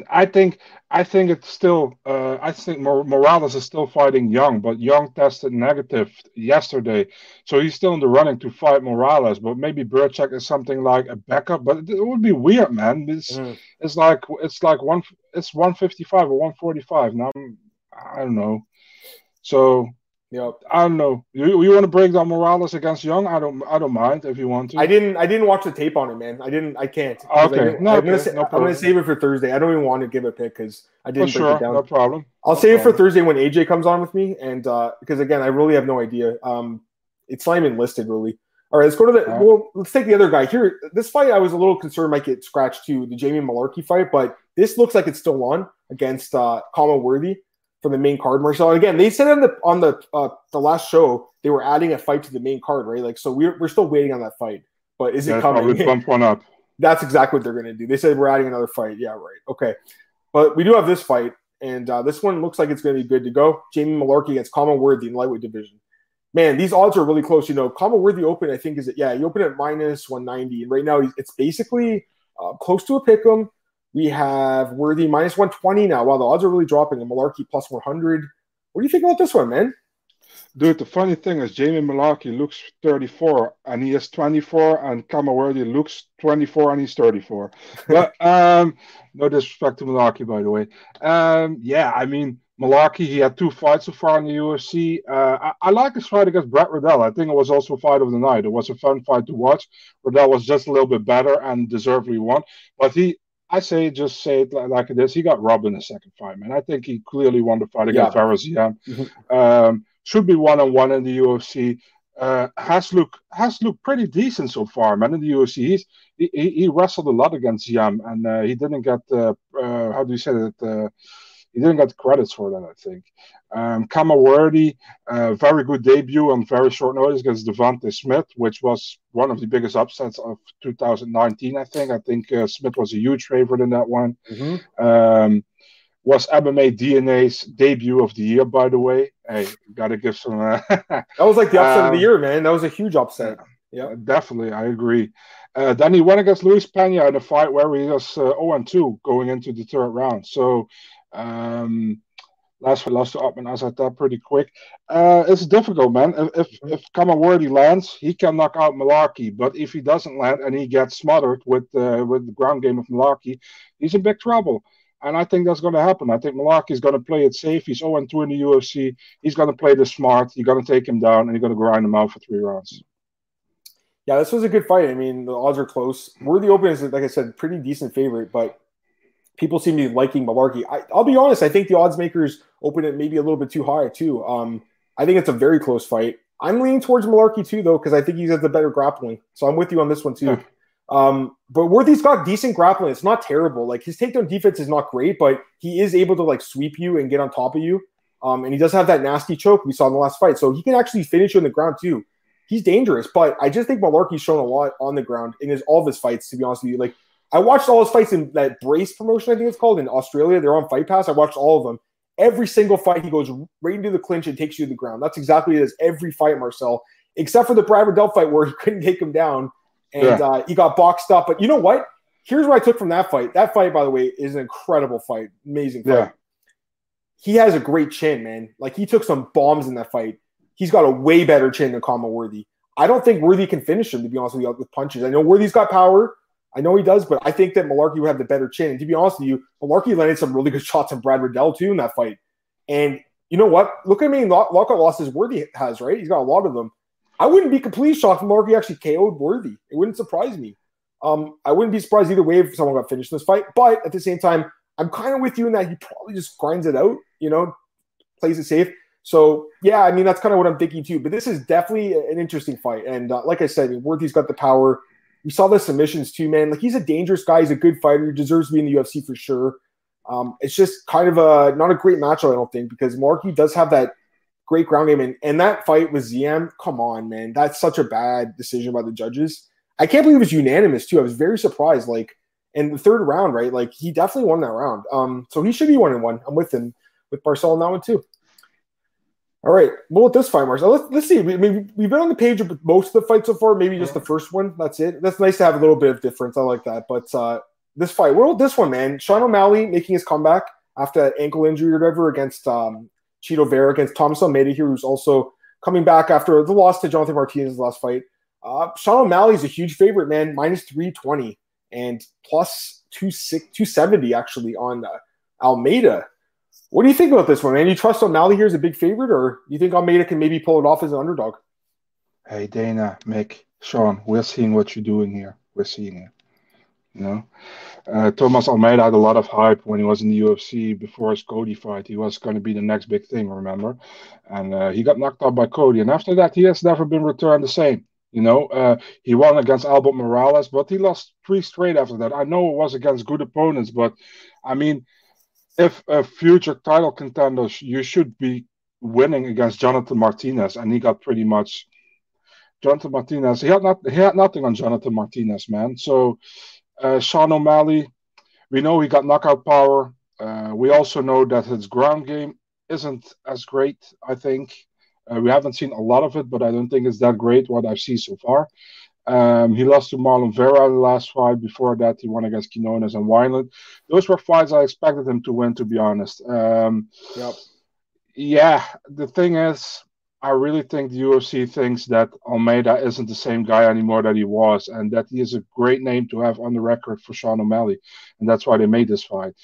I think I think it's still uh, I think Morales is still fighting Young, but Young tested negative yesterday, so he's still in the running to fight Morales. But maybe Birchak is something like a backup, but it, would be weird, man. It's mm. it's like it's like one it's one fifty five or one forty five. Now I'm, I don't know. So I don't know. You, you want to break down Morales against Young? I don't. I don't mind if you want to. I didn't. I didn't watch the tape on it, man. I didn't. I can't. Okay. I no, I'm, okay. Gonna, no I'm gonna save it for Thursday. I don't even want to give a pick because I didn't for break sure. it down. No problem. I'll no save problem. it for Thursday when AJ comes on with me, and uh, because again, I really have no idea. Um, it's not even listed really. All right, let's go to the. Right. Well, let's take the other guy here. This fight, I was a little concerned might get scratched too, the Jamie Mullarkey fight, but this looks like it's still on against uh, Khama Worthy for the main card, Marcel. And again, they said on the on the uh, the last show they were adding a fight to the main card, right? Like, so we're we're still waiting on that fight. But is yeah, it coming? Bump one up. <laughs> That's exactly what they're going to do. They said we're adding another fight. Yeah, right. Okay, but we do have this fight, and uh, this one looks like it's going to be good to go. Jamie Mullarkey against Khama Worthy in the lightweight division. Man, these odds are really close. You know, Khama Worthy open, I think is it. Yeah, he opened at minus one ninety, and right now it's basically uh, close to a pick 'em. We have Worthy minus 120 now. Wow, the odds are really dropping. And Mullarkey plus 100. What do you think about this one, man? Dude, the funny thing is Jamie Mullarkey looks 34 and he is 24, and Khama Worthy looks 24 and he's 34. <laughs> but um, no disrespect to Mullarkey, by the way. Um, yeah, I mean, Mullarkey, he had two fights so far in the UFC. Uh, I, I, like his fight against Brad Riddell. I think it was also a fight of the night. It was a fun fight to watch. Riddell was just a little bit better and deservedly won. But he I say just say it like it is. He got robbed in the second fight, man. I think he clearly won the fight against yeah. Mm-hmm. Um, should be one on one in the UFC. Uh, has looked has looked pretty decent so far, man. In the UFC, he's he, he wrestled a lot against Ziam, and uh, he didn't get uh, how do you say that uh, he didn't get credits for that, I think. Um, Worthy, uh, very good debut on very short notice against Devonte Smith, which was one of the biggest upsets of 2019, I think. I think uh, Smith was a huge favorite in that one. Mm-hmm. Um, was MMA DNA's debut of the year, by the way. Hey, gotta give some. Uh, <laughs> that was like the upset um, of the um, year, man. That was a huge upset. Yeah, definitely, I agree. Uh, then he went against Luis Pena in a fight where he was uh, 0 2 going into the third round. So um, last for lost to I thought pretty quick. Uh, it's difficult, man. If if, if Khama Worthy lands, he can knock out Mullarkey. But if he doesn't land and he gets smothered with uh, with the ground game of Mullarkey, he's in big trouble. And I think that's going to happen. I think Mullarkey is going to play it safe. He's 0 2 in the UFC. He's going to play this smart. You're going to take him down and you're going to grind him out for three rounds. Yeah, this was a good fight. I mean, the odds are close. Worthy Open is, like I said, pretty decent favorite, but people seem to be liking Mullarkey. I, will be honest. I think the odds makers open it maybe a little bit too high too. Um, I think it's a very close fight. I'm leaning towards Mullarkey too, though, because I think he has the better grappling. So I'm with you on this one too. Yeah. Um, but Worthy's got decent grappling. It's not terrible. Like his takedown defense is not great, but he is able to like sweep you and get on top of you. Um, and he does have that nasty choke we saw in the last fight. So he can actually finish you on the ground too. He's dangerous, but I just think Mullarkey's shown a lot on the ground in his all of his fights, to be honest with you. Like I watched all his fights in that brace promotion, I think it's called in Australia. They're on Fight Pass. I watched all of them. Every single fight, he goes right into the clinch and takes you to the ground. That's exactly it is every fight, Marcel, except for the Brad Riddell fight where <laughs> he couldn't take him down and yeah. uh, he got boxed up. But you know what? Here's what I took from that fight. That fight, by the way, is an incredible fight. Amazing fight. Yeah. He has a great chin, man. Like he took some bombs in that fight. He's got a way better chin than Khama Worthy. I don't think Worthy can finish him, to be honest with you, with punches. I know Worthy's got power. I know he does, but I think that Mullarkey would have the better chin. And to be honest with you, Mullarkey landed some really good shots on Brad Riddell too in that fight. And you know what? Look at me, lockout losses Worthy has, right? He's got a lot of them. I wouldn't be completely shocked if Mullarkey actually KO'd Worthy. It wouldn't surprise me. Um, I wouldn't be surprised either way if someone got finished in this fight. But at the same time, I'm kind of with you in that he probably just grinds it out, you know, plays it safe. So yeah, I mean that's kind of what I'm thinking too. But this is definitely an interesting fight, and uh, like I said, I mean, Worthy's got the power. We saw the submissions too, man. Like he's a dangerous guy. He's a good fighter. He deserves to be in the UFC for sure. Um, it's just kind of a not a great matchup, I don't think, because Markey does have that great ground game, and, and that fight with Ziam, come on, man, that's such a bad decision by the judges. I can't believe it was unanimous too. I was very surprised. Like in the third round, right? Like he definitely won that round. Um, so he should be one and one. I'm with him with Marcel on that one too. All right. Well, with this fight, Marcel, let's, let's see. We, I mean, we've been on the page of most of the fights so far. Maybe just the first one. That's it. That's nice to have a little bit of difference. I like that. But uh, this fight. What about this one, man? Sean O'Malley making his comeback after that ankle injury or whatever against um, Chito Vera against Thomas Almeida here, who's also coming back after the loss to Jonathan Martinez's last fight. Uh, Sean O'Malley's a huge favorite, man. Minus 320 and plus 270 actually on uh, Almeida. What do you think about this one, man? You trust O'Malley here as a big favorite, or you think Almeida can maybe pull it off as an underdog? Hey, Dana, Mick, Sean, we're seeing what you're doing here. We're seeing it. You know, uh, Thomas Almeida had a lot of hype when he was in the UFC before his Cody fight. He was going to be the next big thing, remember? And uh, he got knocked out by Cody. And after that, he has never been returned the same. You know, uh, he won against Albert Morales, but he lost three straight after that. I know it was against good opponents, but I mean, if a future title contenders, you should be winning against Jonathan Martinez, and he got pretty much Jonathan Martinez. He had not he had nothing on Jonathan Martinez, man. So uh, Sean O'Malley, we know he got knockout power. Uh, we also know that his ground game isn't as great. I think uh, we haven't seen a lot of it, but I don't think it's that great what I've seen so far. Um, he lost to Marlon Vera in the last fight. Before that, he won against Quinonez and Wineland. Those were fights I expected him to win, to be honest. Um, yep. Yeah, the thing is, I really think the UFC thinks that Almeida isn't the same guy anymore that he was, and that he is a great name to have on the record for Sean O'Malley, and that's why they made this fight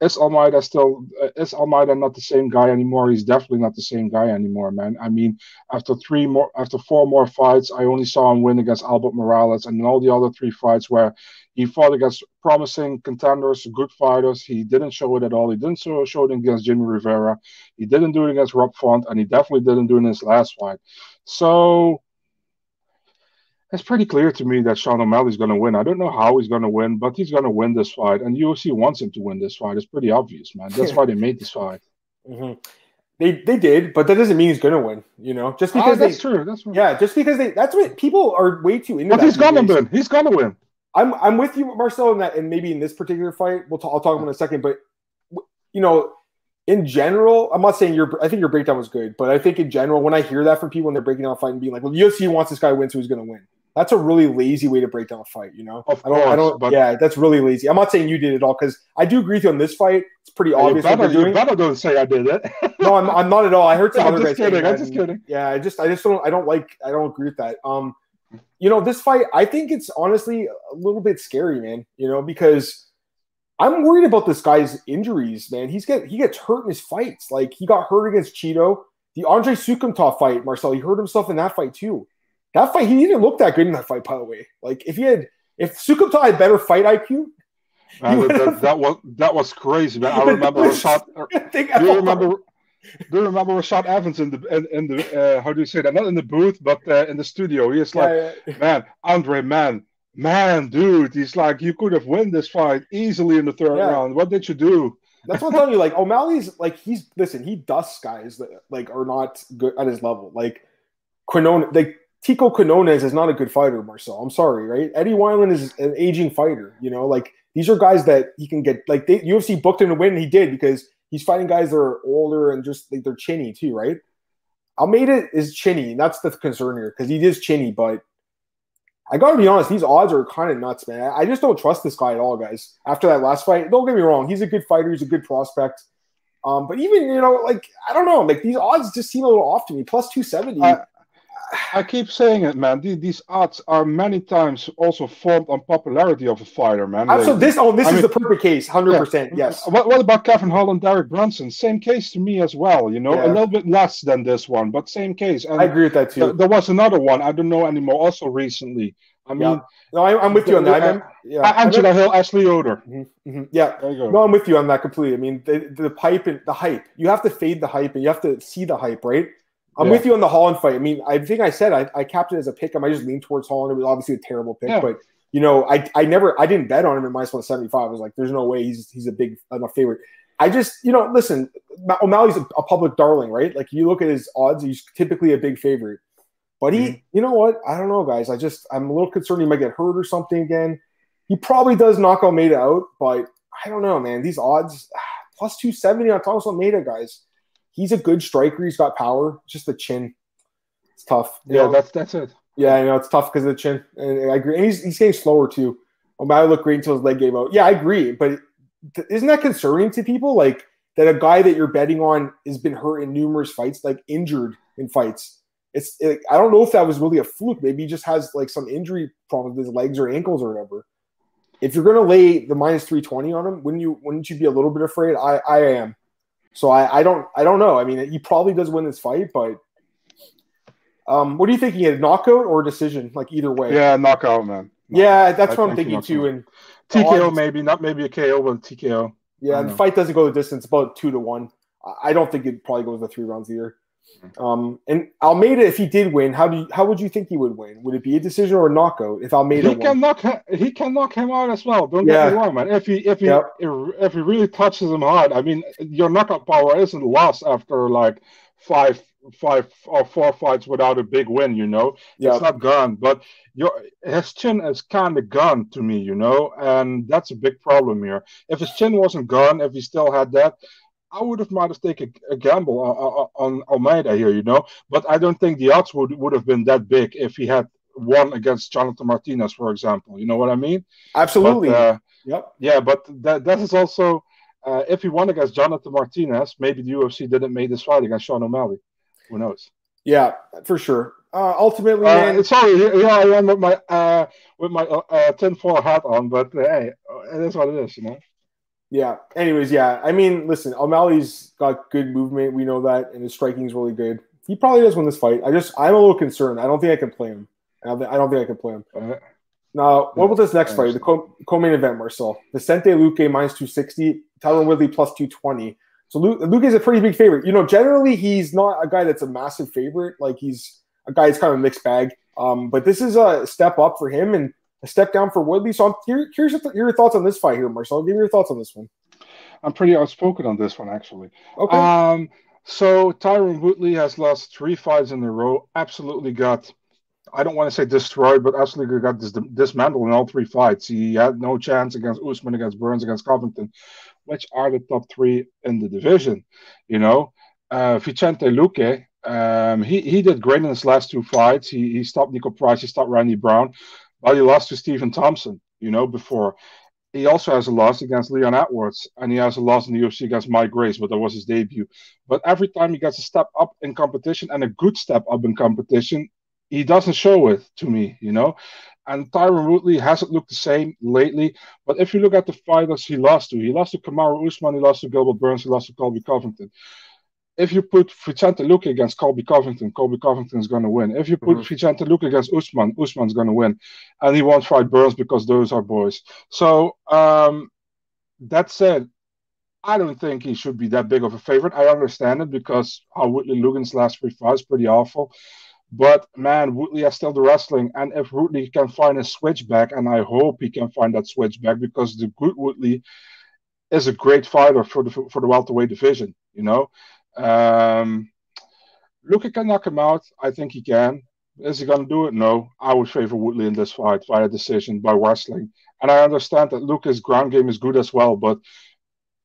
is Almeida still uh, is Almeida not the same guy anymore? He's definitely not the same guy anymore, man. I mean, after three more, after four more fights, I only saw him win against Albert Morales, and in all the other three fights where he fought against promising contenders, good fighters, he didn't show it at all. He didn't show, show it against Jimmy Rivera. He didn't do it against Rob Font, and he definitely didn't do it in his last fight. So it's pretty clear to me that Sean O'Malley's going to win. I don't know how he's going to win, but he's going to win this fight. And UFC wants him to win this fight. It's pretty obvious, man. That's <laughs> why they made this fight. Mm-hmm. They they did, but that doesn't mean he's going to win. You know, just ah, because oh, that's they, true. That's true. Yeah, just because they. That's what people are way too into. But he's going to win. He's going to win. I'm I'm with you, Marcel, in that, and maybe in this particular fight, we'll t- I'll talk about in a second. But you know, in general, I'm not saying your. I think your breakdown was good, but I think in general, when I hear that from people when they're breaking down a fight and being like, "Well, UFC wants this guy to win, so he's going to win." that's a really lazy way to break down a fight, you know? Of I don't, course, I don't, yeah, that's really lazy. I'm not saying you did it all because I do agree with you on this fight. It's pretty obvious. You better, you better don't say I did it. <laughs> no, I'm, I'm not at all. I heard some I'm other just guys. kidding. I'm just kidding. Yeah, I just, I just don't, I don't like, I don't agree with that. Um, you know, this fight, I think it's honestly a little bit scary, man. You know, because I'm worried about this guy's injuries, man. He's get he gets hurt in his fights. Like he got hurt against Chito. The Andre Soukhamthath fight, Marcel, he hurt himself in that fight too. That fight, he didn't look that good in that fight, by the way. Like if he had, if Soukhamthath had better fight IQ, man, <laughs> that, <laughs> that, was that was crazy, man. I remember <laughs> Rashad. do you remember? Do you remember Rashad Evans in the in, in the uh, how do you say that? Not in the booth, but uh, in the studio. He's like, yeah, yeah. man, Andre, man, man, dude. He's like, you could have won this fight easily in the third yeah. round. What did you do? That's what I'm telling you. Like O'Malley's like he's listen. He dusts guys that like are not good at his level. Like Quinone, like Teco Quinonez is not a good fighter, Marcel. I'm sorry, right? Eddie Wineland is an aging fighter. You know, like these are guys that he can get. Like they, UFC booked him to win, he did because he's fighting guys that are older and just like they're chinny too, right? Almeida is chinny, and that's the concern here because he is chinny. But I gotta be honest, these odds are kind of nuts, man. I just don't trust this guy at all, guys. After that last fight, don't get me wrong, he's a good fighter, he's a good prospect. Um, but even you know, like I don't know, like these odds just seem a little off to me. Plus two seventy. Uh, I keep saying it, man. These, odds are many times also formed on popularity of a fighter, man. Like, so this, oh, this I is mean, the perfect case, hundred yeah. percent. Yes. What, what about Kevin Holland, Derek Brunson? Same case to me as well. You know, yeah. a little bit less than this one, but same case. And I agree with that too. Th- there was another one. I don't know anymore. Also recently. I mean, yeah. no, I, am with you on that. Uh, yeah, Angela Hill, Ashley Yoder. Mm-hmm, mm-hmm. Yeah, there you go. No, I'm with you on that completely. I mean, the, the pipe and the hype. You have to fade the hype, and you have to see the hype, right? I'm yeah. with you on the Holland fight. I mean, I think I said I, I capped it as a pick. I just leaned towards Holland. It was obviously a terrible pick, yeah. but you know, I I never I didn't bet on him at minus one seventy five. I was like, there's no way he's he's a big enough favorite. I just you know, listen, O'Malley's a, a public darling, right? Like you look at his odds, he's typically a big favorite. But he, mm-hmm. you know what? I don't know, guys. I just I'm a little concerned he might get hurt or something again. He probably does knock Almeida out, but I don't know, man. These odds <sighs> plus two seventy on Thomas Almeida, guys. He's a good striker. He's got power. Just the chin. It's tough. Yeah, know? that's that's it. Yeah, I know it's tough because of the chin. And I agree. And he's he's getting slower too. Um, oh, O'Malley looked great until his leg gave out. Yeah, I agree, but isn't that concerning to people? Like that a guy that you're betting on has been hurt in numerous fights, like injured in fights. It's it, I don't know if that was really a fluke. Maybe he just has like some injury problem with his legs or ankles or whatever. If you're going to lay the minus three twenty on him, wouldn't you? Wouldn't you be a little bit afraid? I I am. So I I don't I don't know. I mean, he probably does win this fight, but um, what are you thinking? A knockout or a decision? Like either way. Yeah, knockout, man. Yeah, that's I what I'm thinking too. And TKO maybe not maybe a KO, but TKO. Yeah, the fight doesn't go the distance, about two to one. I don't think it probably goes the three rounds either. Um, and Almeida, if he did win, how do you, how would you think he would win? Would it be a decision or a knockout? If Almeida, he can won? knock he can knock him out as well. Don't yeah. get me wrong, man. If he if he yep. if he really touches him hard, I mean, your knockout power isn't lost after like five five or four fights without a big win. You know, yep. it's not gone. But your his chin is kind of gone to me. You know, and that's a big problem here. If his chin wasn't gone, if he still had that, I would have might have taken a gamble on, on Almeida here, you know. But I don't think the odds would would have been that big if he had won against Jonathan Martinez, for example. You know what I mean? Absolutely. But, uh, yep. Yeah, but that that is also uh, if he won against Jonathan Martinez, maybe the UFC didn't make this fight against Sean O'Malley. Who knows? Yeah, for sure. Uh, ultimately, uh, man, sorry, yeah, I am with my uh, with my uh, uh tinfoil hat on, but uh, hey, it is what it is, you know. Yeah. Anyways, yeah. I mean, listen, O'Malley's got good movement. We know that, and his striking is really good. He probably does win this fight. I just, I'm a little concerned. I don't think I can play him. I don't, think, I, don't think I can play him. Uh, now, what about this next fight? The co- main event, Marcel. Vicente Luque minus 260, Tyron Woodley plus 220. So Luke, Luque is a pretty big favorite. You know, generally he's not a guy that's a massive favorite. Like he's a guy that's kind of a mixed bag. Um, but this is a step up for him, and a step down for Woodley. So I'm curious your thoughts on this fight here, Marcel. Give me your thoughts on this one. I'm pretty outspoken on this one, actually. Okay. Um, so Tyron Woodley has lost three fights in a row. Absolutely got, I don't want to say destroyed, but absolutely got dis- dismantled in all three fights. He had no chance against Usman, against Burns, against Covington, which are the top three in the division. You know, uh, Vicente Luque, um, he, he did great in his last two fights. He, he stopped Niko Price, he stopped Randy Brown. Well, he lost to Stephen Thompson, you know, before. He also has a loss against Leon Edwards, and he has a loss in the UFC against Mike Graves, but that was his debut. But every time he gets a step up in competition and a good step up in competition, he doesn't show it to me, you know. And Tyron Woodley hasn't looked the same lately. But if you look at the fighters he lost to, he lost to Kamaru Usman, he lost to Gilbert Burns, he lost to Colby Covington if you put Vicente Luque against Colby Covington, Colby Covington is going to win. If you put mm-hmm. Vicente Luque against Usman, Usman's going to win. And he won't fight Burns because those are boys. So, um, that said, I don't think he should be that big of a favorite. I understand it because how Woodley Lugan's last three fights pretty awful. But man, Woodley has still the wrestling, and if Woodley can find a switchback, and I hope he can find that switchback because the good Woodley is a great fighter for the for the welterweight division. You know, um, can knock him out. I think he can. Is he going to do it? No. I would favor Woodley in this fight via decision by wrestling. And I understand that Luque's ground game is good as well, but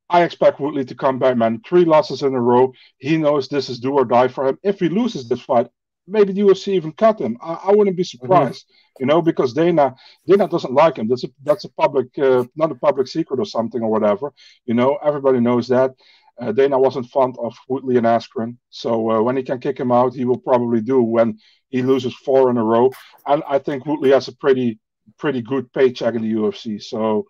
I expect Woodley to come back, man. Three losses in a row. He knows this is do or die for him. If he loses this fight, maybe the UFC even cut him. I, I wouldn't be mm-hmm. surprised, mm-hmm. you know, because Dana Dana doesn't like him. That's a that's a public, uh, not a public secret or something or whatever. You know, everybody knows that. Uh, Dana wasn't fond of Woodley and Askren, so uh, when he can kick him out, he will probably do when he loses four in a row. And I think Woodley has a pretty pretty good paycheck in the UFC. So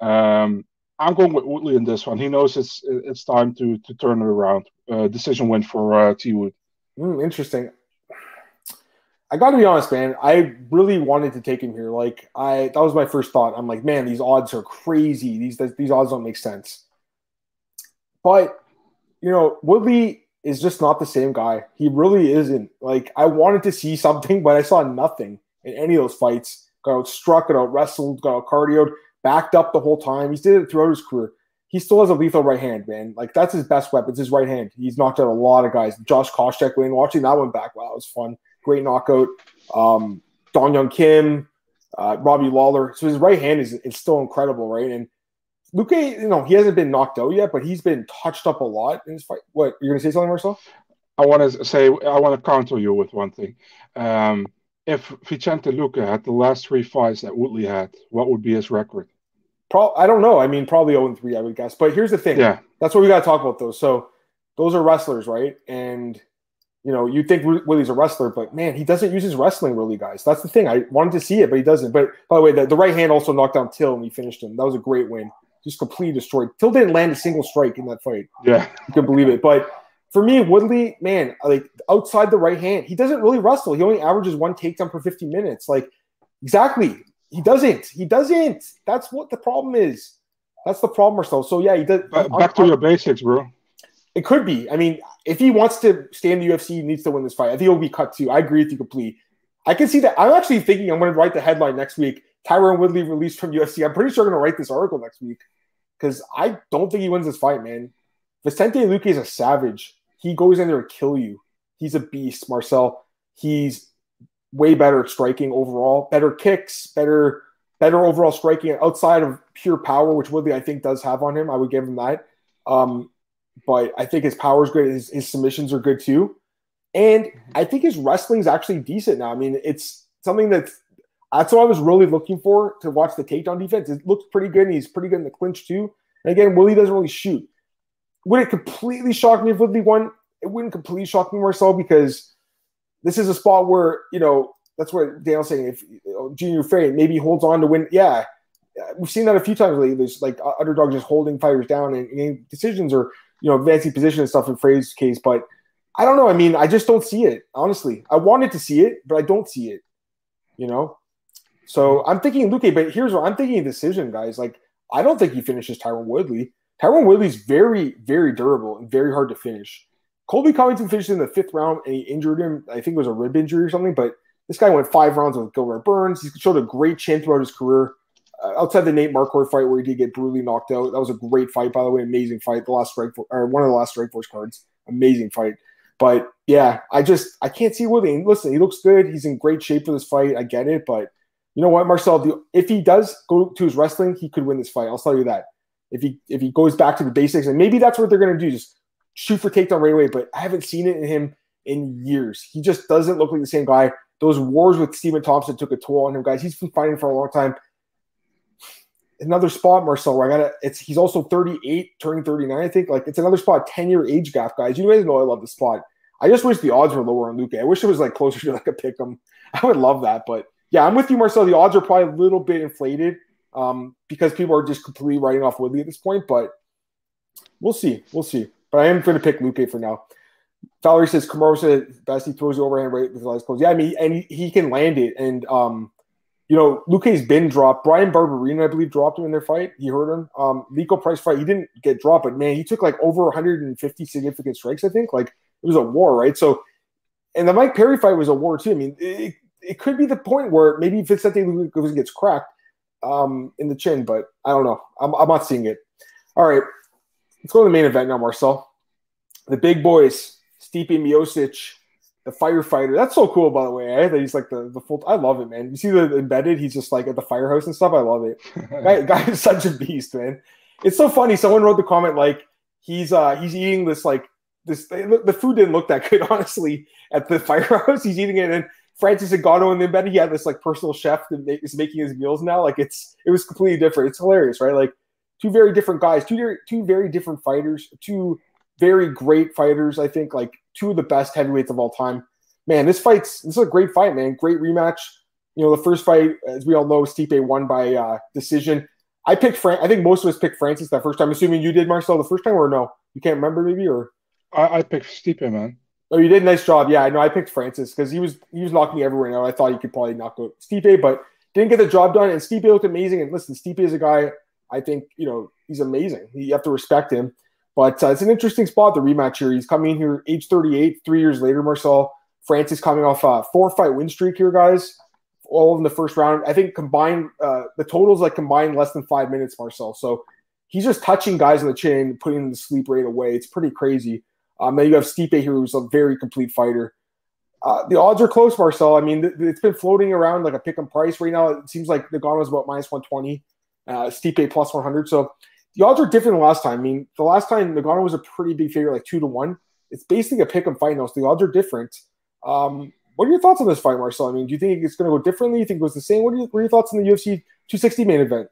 um, I'm going with Woodley in this one. He knows it's it's time to to turn it around. Uh, decision win for uh, T Wood. Mm, interesting. I got to be honest, man. I really wanted to take him here. Like I, that was my first thought. I'm like, man, these odds are crazy. These these odds don't make sense. But you know, Woodley is just not the same guy. He really isn't. Like I wanted to see something, but I saw nothing in any of those fights. Got out struck, got out wrestled, got out cardioed, backed up the whole time. He's did it throughout his career. He still has a lethal right hand, man. Like that's his best weapon. It's his right hand. He's knocked out a lot of guys. Josh Koscheck win. Watching that one back, wow, it was fun. Great knockout. Um, Dong Hyun Kim, uh, Robbie Lawler. So his right hand is, is still incredible, right? And Luque, you know, he hasn't been knocked out yet, but he's been touched up a lot in his fight. What you're gonna say something, Marcel? I want to say I want to counter you with one thing. Um, if Vicente Luque had the last three fights that Woodley had, what would be his record? Pro- I don't know. I mean, probably 0 3, I would guess. But here's the thing. Yeah. That's what we got to talk about, though. So those are wrestlers, right? And, you know, you think Woodley's a wrestler, but man, he doesn't use his wrestling really, guys. That's the thing. I wanted to see it, but he doesn't. But by the way, the, the right hand also knocked down Till and he finished him. That was a great win. Just completely destroyed. Till didn't land a single strike in that fight. Yeah. You can believe it. But for me, Woodley, man, like outside the right hand, he doesn't really wrestle. He only averages one takedown per 50 minutes. Like, exactly. He doesn't. He doesn't. That's what the problem is. That's the problem, Marcel. So yeah, he does. Back I'm, to I'm, your basics, bro. It could be. I mean, if he wants to stay in the UFC, he needs to win this fight. I think he'll be cut too. I agree with you completely. I can see that. I'm actually thinking I'm going to write the headline next week. Tyron Woodley released from UFC. I'm pretty sure I'm going to write this article next week because I don't think he wins this fight, man. Vicente Luque is a savage. He goes in there to kill you. He's a beast, Marcel. He's way better at striking overall, better kicks, better better overall striking outside of pure power, which Woodley I think does have on him. I would give him that. Um, but I think his power is great. His, his submissions are good too. And mm-hmm. I think his wrestling is actually decent now. I mean, it's something that's that's what I was really looking for to watch the takedown defense. It looks pretty good, and he's pretty good in the clinch too. And again, Willie doesn't really shoot. Would it completely shock me if Woodley won? It wouldn't completely shock me, Marcel, because this is a spot where you know that's what Daniel's saying. If you know, Junior Frey maybe holds on to win, yeah, we've seen that a few times lately. There's like underdogs just holding fighters down and, decisions or you know advancing position and stuff in Frey's case. But I don't know. I mean, I just don't see it. Honestly, I wanted to see it, but I don't see it. You know, so I'm thinking Luque, But here's what I'm thinking: decision, guys. Like I don't think he finishes Tyron Woodley. Tyron Woodley's very, very durable and very hard to finish. Colby Covington finished in the fifth round and he injured him. I think it was a rib injury or something, but this guy went five rounds with Gilbert Burns. He showed a great chin throughout his career. Uh, outside the Nate Marquardt fight where he did get brutally knocked out, that was a great fight, by the way. Amazing fight. The last strike, or one of the last Strikeforce cards. Amazing fight. But yeah, I just I can't see Woodley. Listen, he looks good. He's in great shape for this fight. I get it, but you know what, Marcel? If he does go to his wrestling, he could win this fight. I'll tell you that. If he if he goes back to the basics, and maybe that's what they're going to do, just shoot for takedown right away. But I haven't seen it in him in years. He just doesn't look like the same guy. Those wars with Stephen Thompson took a toll on him, guys. He's been fighting for a long time. Another spot, Marcel, where I gotta it's he's also 38, turning 39, I think. Like it's another spot, 10-year age gap, guys. You guys know I love the spot. I just wish the odds were lower on Luque. I wish it was like closer to like a pick 'em. <laughs> I would love that. But yeah, I'm with you, Marcel. The odds are probably a little bit inflated um, because people are just completely writing off Woodley at this point. But we'll see. We'll see. But I am going to pick Luque for now. Valerie says Kamaru said best he throws the overhand right with his eyes closed. Yeah, I mean, and he, he can land it. And um, you know, Luque's been dropped. Bryan Barberena, I believe, dropped him in their fight. He hurt him. Um, Niko Price fight, he didn't get dropped, but man, he took like over 150 significant strikes. I think like it was a war, right? So, and the Mike Perry fight was a war too. I mean, it, it could be the point where maybe Vicente Luque gets cracked um, in the chin, but I don't know. I'm, I'm not seeing it. All right, let's go to the main event now, Marcel. The big boys Stipe Miocic, the firefighter. That's so cool, by the way. Eh? That he's like the, the full. I love it, man. You see the embedded? He's just like at the firehouse and stuff. I love it. <laughs> guy, guy is such a beast, man. It's so funny. Someone wrote the comment like he's uh he's eating this like this. The food didn't look that good, <laughs> honestly, at the firehouse. He's eating it, and Francis Ngannou in the embedded. He had this like personal chef that is making his meals now. Like it's it was completely different. It's hilarious, right? Like two very different guys, two two very different fighters, two very great fighters. I think like two of the best heavyweights of all time. Man, this fight's this is a great fight, man. Great rematch. You know, the first fight, as we all know, Stipe won by uh, decision. I picked Fran. I think most of us picked Francis that first time. Assuming you did, Marcel, the first time, or no? You can't remember, maybe, or I, I picked Stipe, man. Oh, you did a nice job. Yeah, I know. I picked Francis because he was he was knocking everywhere out. I thought he could probably knock out Stipe, but didn't get the job done. And Stipe looked amazing. And listen, Stipe is a guy I think you know he's amazing. You have to respect him. But uh, it's an interesting spot, the rematch here. He's coming in here age 38, three years later, Marcel. Francis coming off a four fight win streak here, guys. All in the first round. I think combined, uh, the totals like combined less than five minutes, Marcel. So he's just touching guys on the chin, putting the sleep right away. It's pretty crazy. Um, then you have Stipe here, who's a very complete fighter. Uh, the odds are close, Marcel. I mean, th- it's been floating around like a pick and price right now. It seems like is about minus 120, uh, Stipe plus 100. So the odds are different than last time. I mean, the last time Ngannou was a pretty big favorite, like two to one. It's basically a pick 'em fight now, so the odds are different. Um, what are your thoughts on this fight, Marcel? I mean, do you think it's going to go differently? Do You think it goes the same? What are, your, what are your thoughts on the UFC 260 main event?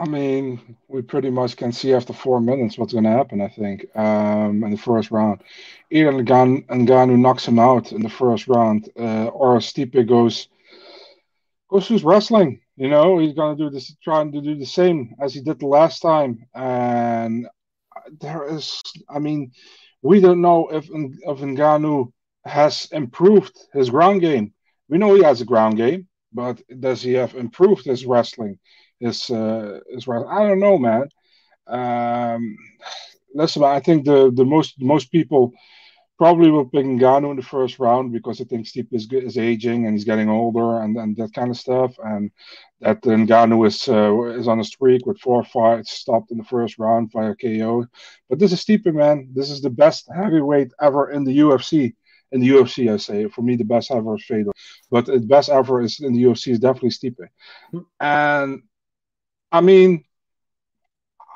I mean, we pretty much can see after four minutes what's going to happen. I think um, in the first round, either Ngannou knocks him out in the first round, uh, or Stipe goes goes to wrestling. You know, he's going to do this, trying to do the same as he did the last time. And there is, I mean, we don't know if if Ngannou has improved his ground game. We know he has a ground game, but does he have improved his wrestling? Is uh, is right. I don't know, man. Um, listen, I think the the most most people probably will pick Ngannou in the first round because I think Stipe is is aging and he's getting older and, and that kind of stuff, and that Ngannou is uh, is on a streak with four fights stopped in the first round via KO. But this is Stipe, man. This is the best heavyweight ever in the UFC. In the UFC, I say for me, the best ever is Fedor, but the best ever is in the UFC is definitely Stipe, and I mean,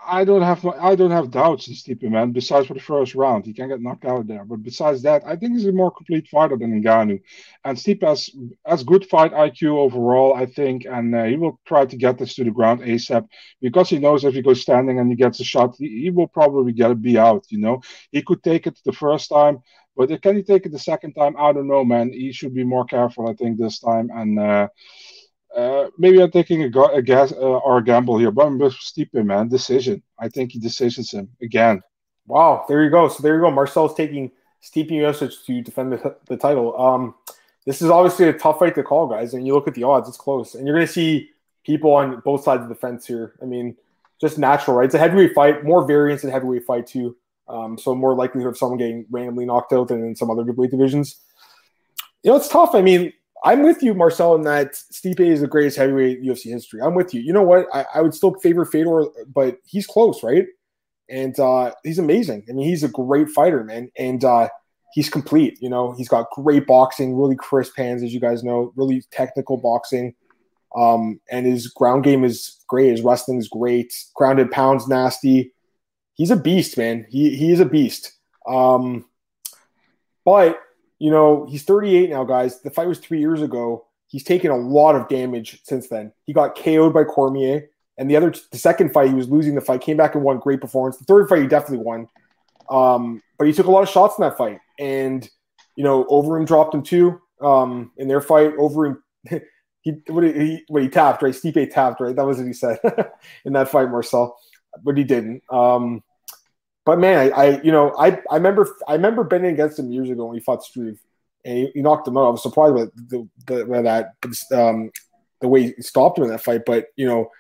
I don't have I don't have doubts in Stipe, man. Besides for the first round, he can get knocked out there. But besides that, I think he's a more complete fighter than Ngannou. And Stipe has has good fight IQ overall, I think, and uh, he will try to get this to the ground ASAP because he knows if he goes standing and he gets a shot, he, he will probably get be out. You know, he could take it the first time, but can he take it the second time? I don't know, man. He should be more careful, I think, this time. And uh, uh, maybe I'm taking a, go- a gas uh, or a gamble here, but I'm with Stipe, man. Decision. I think he decisions him again. Wow, there you go. So there you go. Marcel's taking Stipe Miocic to defend the, the title. Um, this is obviously a tough fight to call, guys. And you look at the odds; it's close, and you're going to see people on both sides of the fence here. I mean, just natural, right? It's a heavyweight fight, more variance in heavyweight fight too. Um, so more likelihood of someone getting randomly knocked out than in some other weight divisions. You know, it's tough. I mean, I'm with you, Marcel, in that Stipe is the greatest heavyweight UFC history. I'm with you. You know what? I, I would still favor Fedor, but he's close, right? And uh, he's amazing. I mean, he's a great fighter, man. And uh, he's complete. You know, he's got great boxing, really crisp hands, as you guys know, really technical boxing. Um, and his ground game is great. His wrestling is great. Grounded pounds, nasty. He's a beast, man. He he is a beast. Um, but you know, he's 38 now, guys. The fight was three years ago. He's taken a lot of damage since then. He got KO'd by Cormier, and the other, the second fight, he was losing the fight, came back and won. Great performance. The third fight, he definitely won. Um, but he took a lot of shots in that fight, and you know, Overeem dropped him too um, in their fight. Overeem, <laughs> he what he what he tapped right. Stipe tapped right. That was what he said <laughs> in that fight, Marcel, but he didn't. Um, but man, I, I, you know I I remember I remember betting against him years ago when he fought Struve, and he, he knocked him out. I was surprised by the, the by that um, the way he stopped him in that fight. But you know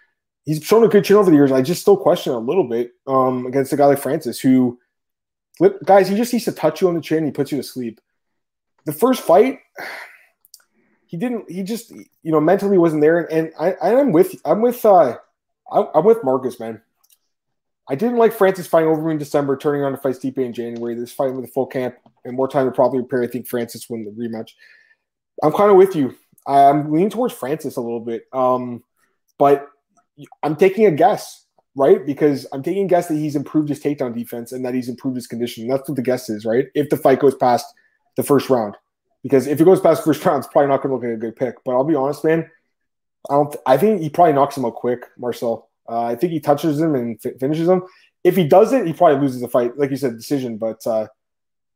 he's shown a good chin over the years. I just still question a little bit um, against a guy like Francis, who guys he just needs to touch you on the chin. And he puts you to sleep. The first fight, <sighs> he didn't. He just you know mentally wasn't there. And, and I I'm with I'm with uh I'm with Marcus man. I didn't like Francis fighting over in December, turning on to fight Stipe in January. This fight with a full camp and more time to probably prepare. I think Francis win the rematch. I'm kind of with you. I'm leaning towards Francis a little bit, um, but I'm taking a guess, right? Because I'm taking a guess that he's improved his takedown defense and that he's improved his condition. That's what the guess is, right? If the fight goes past the first round, because if it goes past the first round, it's probably not going to look like a good pick. But I'll be honest, man. I don't. I think he probably knocks him out quick, Marcel. Uh, I think he touches him and f- finishes him. If he doesn't, he probably loses the fight, like you said, decision. But uh,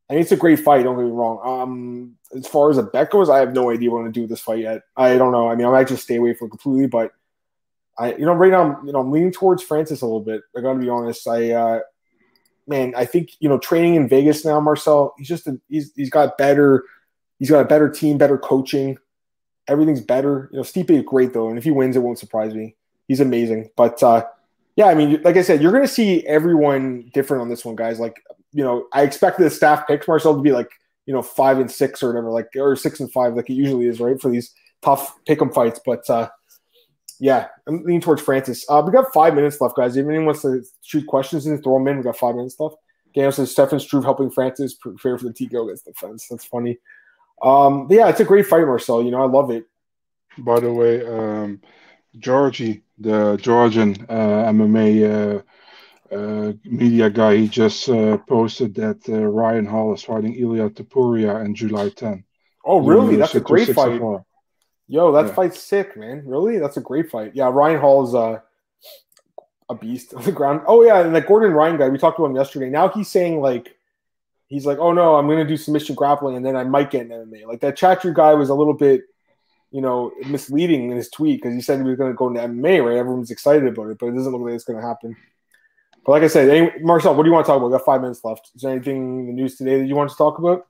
I mean, it's a great fight. Don't get me wrong. Um, as far as a bet goes, I have no idea what gonna do with this fight yet. I don't know. I mean, I might just stay away from it completely. But I, you know, right now, I'm, you know, I'm leaning towards Francis a little bit. I gotta be honest. I, uh, man, I think you know, training in Vegas now, Marcel. He's just a, he's he's got better. He's got a better team, better coaching. Everything's better. You know, Stipe is great though, and if he wins, it won't surprise me he's amazing. But uh, yeah, I mean, like I said, you're going to see everyone different on this one, guys. Like, you know, I expect the staff picks Marcel to be like, you know, five and six or whatever, like or six and five, like it usually is, right, for these tough pick 'em fights. But uh, yeah, I'm leaning towards Francis. Uh, we got five minutes left, guys. If anyone wants to shoot questions and throw them in, we got five minutes left. Daniel says Stefan Struve helping Francis prepare for the TKO against the fence. That's funny. Um, yeah, it's a great fight, Marcel. You know, I love it. By the way, um, Georgie, the Georgian uh, MMA uh, uh, media guy, he just posted that Ryan Hall is fighting Ilia Topuria in July 10. Oh, really? That's a great fight. 264. Yo, that Yeah. fight's sick, man. Really? That's a great fight. Yeah, Ryan Hall's uh, a beast on the ground. Oh yeah, and that Gordon Ryan guy, we talked about him yesterday. Now he's saying like he's like, oh no, I'm gonna do submission grappling and then I might get an MMA. Like that Chatru guy was a little bit, you know, misleading in his tweet because he said he was gonna go into MMA, right? Everyone's excited about it, but it doesn't look like it's gonna happen. But like I said, any, Marcel, what do you want to talk about? We got five minutes left. Is there anything in the news today that you want to talk about?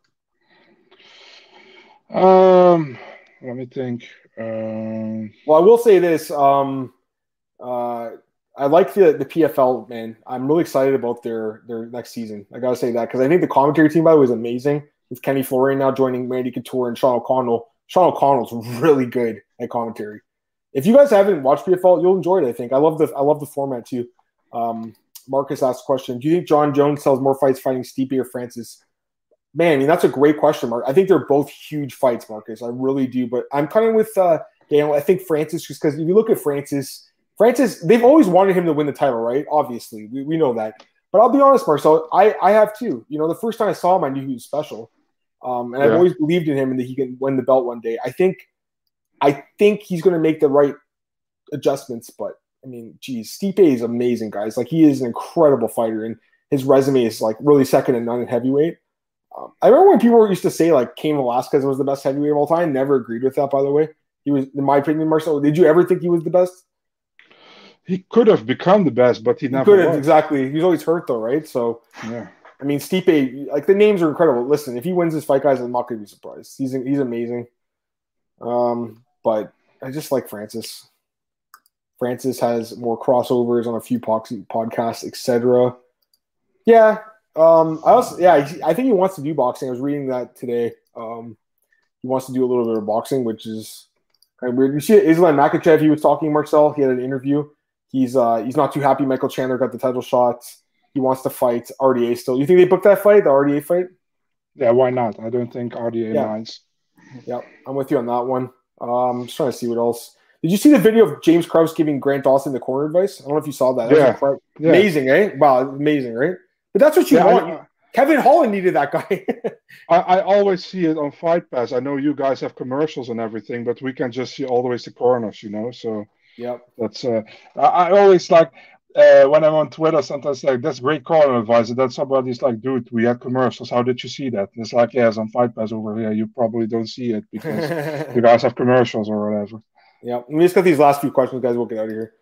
Um, let me think. Um, Well, I will say this. Um, uh, I like the the PFL man. I'm really excited about their their next season. I gotta say that because I think the commentary team by the way is amazing. With Kenny Florian now joining Randy Couture and Sean O'Connell. Sean O'Connell's really good at commentary. If you guys haven't watched PFL, you'll enjoy it. I think I love the I love the format too. Um, Marcus asked a question: Do you think Jon Jones sells more fights fighting Stipe or Francis? Man, I mean that's a great question, Mark. I think they're both huge fights, Marcus. I really do, but I'm kind of with uh, Daniel. I think Francis just because if you look at Francis, Francis, they've always wanted him to win the title, right? Obviously, we, we know that. But I'll be honest, Marcel, I, I have too. You know, the first time I saw him, I knew he was special, um, and I've always believed in him and that he can win the belt one day. I think, I think he's going to make the right adjustments. But I mean, geez, Stipe is amazing, guys. Like he is an incredible fighter, and his resume is like really second to none in heavyweight. Um, I remember when people used to say like Cain Velasquez was the best heavyweight of all time. Never agreed with that, by the way. He was, in my opinion, Marcel. Did you ever think he was the best? he could have become the best, but he He never could have exactly. He's always hurt though, right? So Yeah. I mean, Stipe, like the names are incredible. Listen, if he wins this fight, guys, I'm not going to be surprised. He's he's amazing. Um, but I just like Francis. Francis has more crossovers on a few podcasts, etc. Yeah. Um, I also, yeah, I think he wants to do boxing. I was reading that today. Um, he wants to do a little bit of boxing, which is kind of weird. You see, Islam Makhachev, he was talking Marcel. He had an interview. He's uh, he's not too happy. Michael Chandler got the title shot. He wants to fight RDA still. You think they booked that fight, the RDA fight? Yeah, why not? I don't think RDA Yeah. minds. Yep, I'm with you on that one. Um, I'm just trying to see what else. Did you see the video of James Krause giving Grant Dawson the corner advice? I don't know if you saw that. that Yeah. Yeah. Amazing, eh? Wow, amazing, right? But that's what you Yeah, want. I, Kevin Holland needed that guy. <laughs> I, I always see it on Fight Pass. I know you guys have commercials and everything, but we can just see always the ways to the corners, you know. So yep. that's uh, I, I always like uh, when I'm on Twitter. Sometimes like that's great corner advice, That somebody's like, "Dude, we had commercials. How did you see that?" And it's like, "Yeah, it's on Fight Pass over here. You probably don't see it because <laughs> you guys have commercials or whatever." Yeah, we just got these last few questions, guys. We'll get out of here.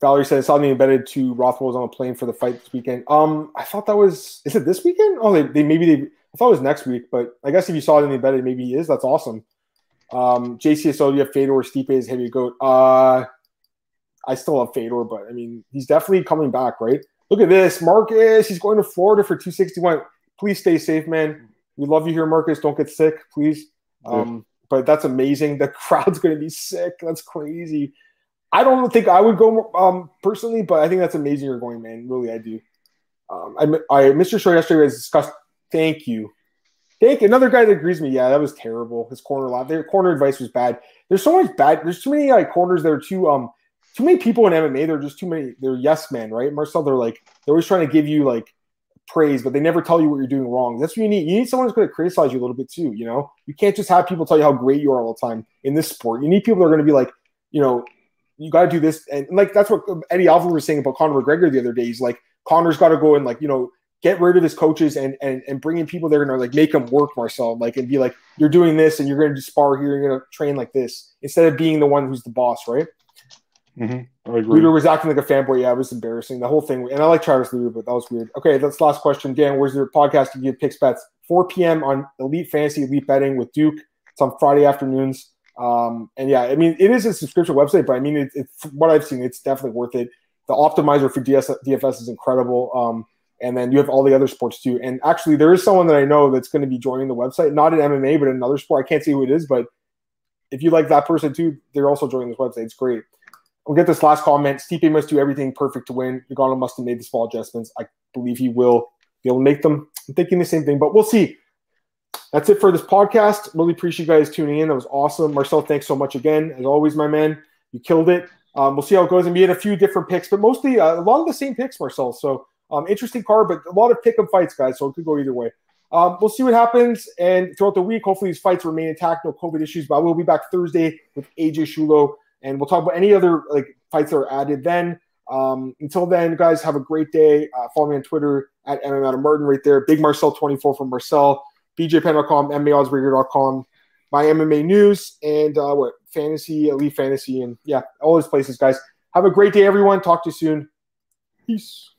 Valerie says something embedded to Rothwell's on a plane for the fight this weekend. Um, I thought that was is it this weekend? Oh, they, they maybe they I thought it was next week, but I guess if you saw it in the embedded, maybe he is. That's awesome. Um, JCSO, do you have Fedor or Stipe as heavy goat? Uh, I still have Fedor, but I mean he's definitely coming back, right? Look at this, Marcus. He's going to Florida for 261. Please stay safe, man. We love you here, Marcus. Don't get sick, please. Um, but that's amazing. The <laughs> crowd's going to be sick. That's crazy. I don't think I would go um, personally, but I think that's amazing. You're going, man. Really, I do. Um, I, I Mr. Show yesterday was discussed. Thank you. Thank you. Another guy that agrees with me. Yeah, that was terrible. His corner lot, their corner advice was bad. There's so much bad. There's too many like corners that are too um too many people in MMA. They're just too many. They're yes men, right? Marcel, they're like they're always trying to give you like praise, but they never tell you what you're doing wrong. That's what you need. You need someone who's going to criticize you a little bit too. You know, you can't just have people tell you how great you are all the time in this sport. You need people that are going to be like, you know, you got to do this, and like that's what Eddie Alvarez was saying about Conor McGregor the other day. He's like, Conor's got to go and like, you know, get rid of his coaches and and and bring in people that are to like make him work, Marcel, like and be like, you're doing this and you're going to spar here, you're going to train like this instead of being the one who's the boss, right? Mm-hmm. I agree. Lutter was acting like a fanboy. Yeah, it was embarrassing. The whole thing. And I like Travis Lutter, but that was weird. Okay, that's last question. Dan, where's your podcast to give picks bets? 4 p.m. on Elite Fantasy, Elite Betting with Duke. It's on Friday afternoons. Um, and yeah, I mean, it is a subscription website, but I mean, it, it's what I've seen. It's definitely worth it. The optimizer for DS, DFS is incredible. Um, and then you have all the other sports too. And actually, there is someone that I know that's going to be joining the website, not in MMA, but in another sport. I can't say who it is, but if you like that person too, they're also joining this website. It's great. We'll get this last comment. Stipe must do everything perfect to win. Ngannou must have made the small adjustments. I believe he will be able to make them. I'm thinking the same thing, but we'll see. That's it for this podcast. Really appreciate you guys tuning in. That was awesome. Marcel, thanks so much again. As always, my man, you killed it. Um, we'll see how it goes. And we had a few different picks, but mostly uh, a lot of the same picks, Marcel. So um, interesting card, but a lot of pick 'em fights, guys. So it could go either way. um, we'll see what happens. And throughout the week, hopefully these fights remain intact, no COVID issues. But I will be back Thursday with AJ Shulo, and we'll talk about any other like fights that are added then. Um, until then, guys, have a great day. Uh, follow me on Twitter at MM Martin right there. Big Marcel 24 from Marcel, BJPenn.com, MMAOddsBreaker.com, my MMA news, and uh, what fantasy, elite fantasy, and yeah, all those places, guys. Have a great day, everyone. Talk to you soon. Peace.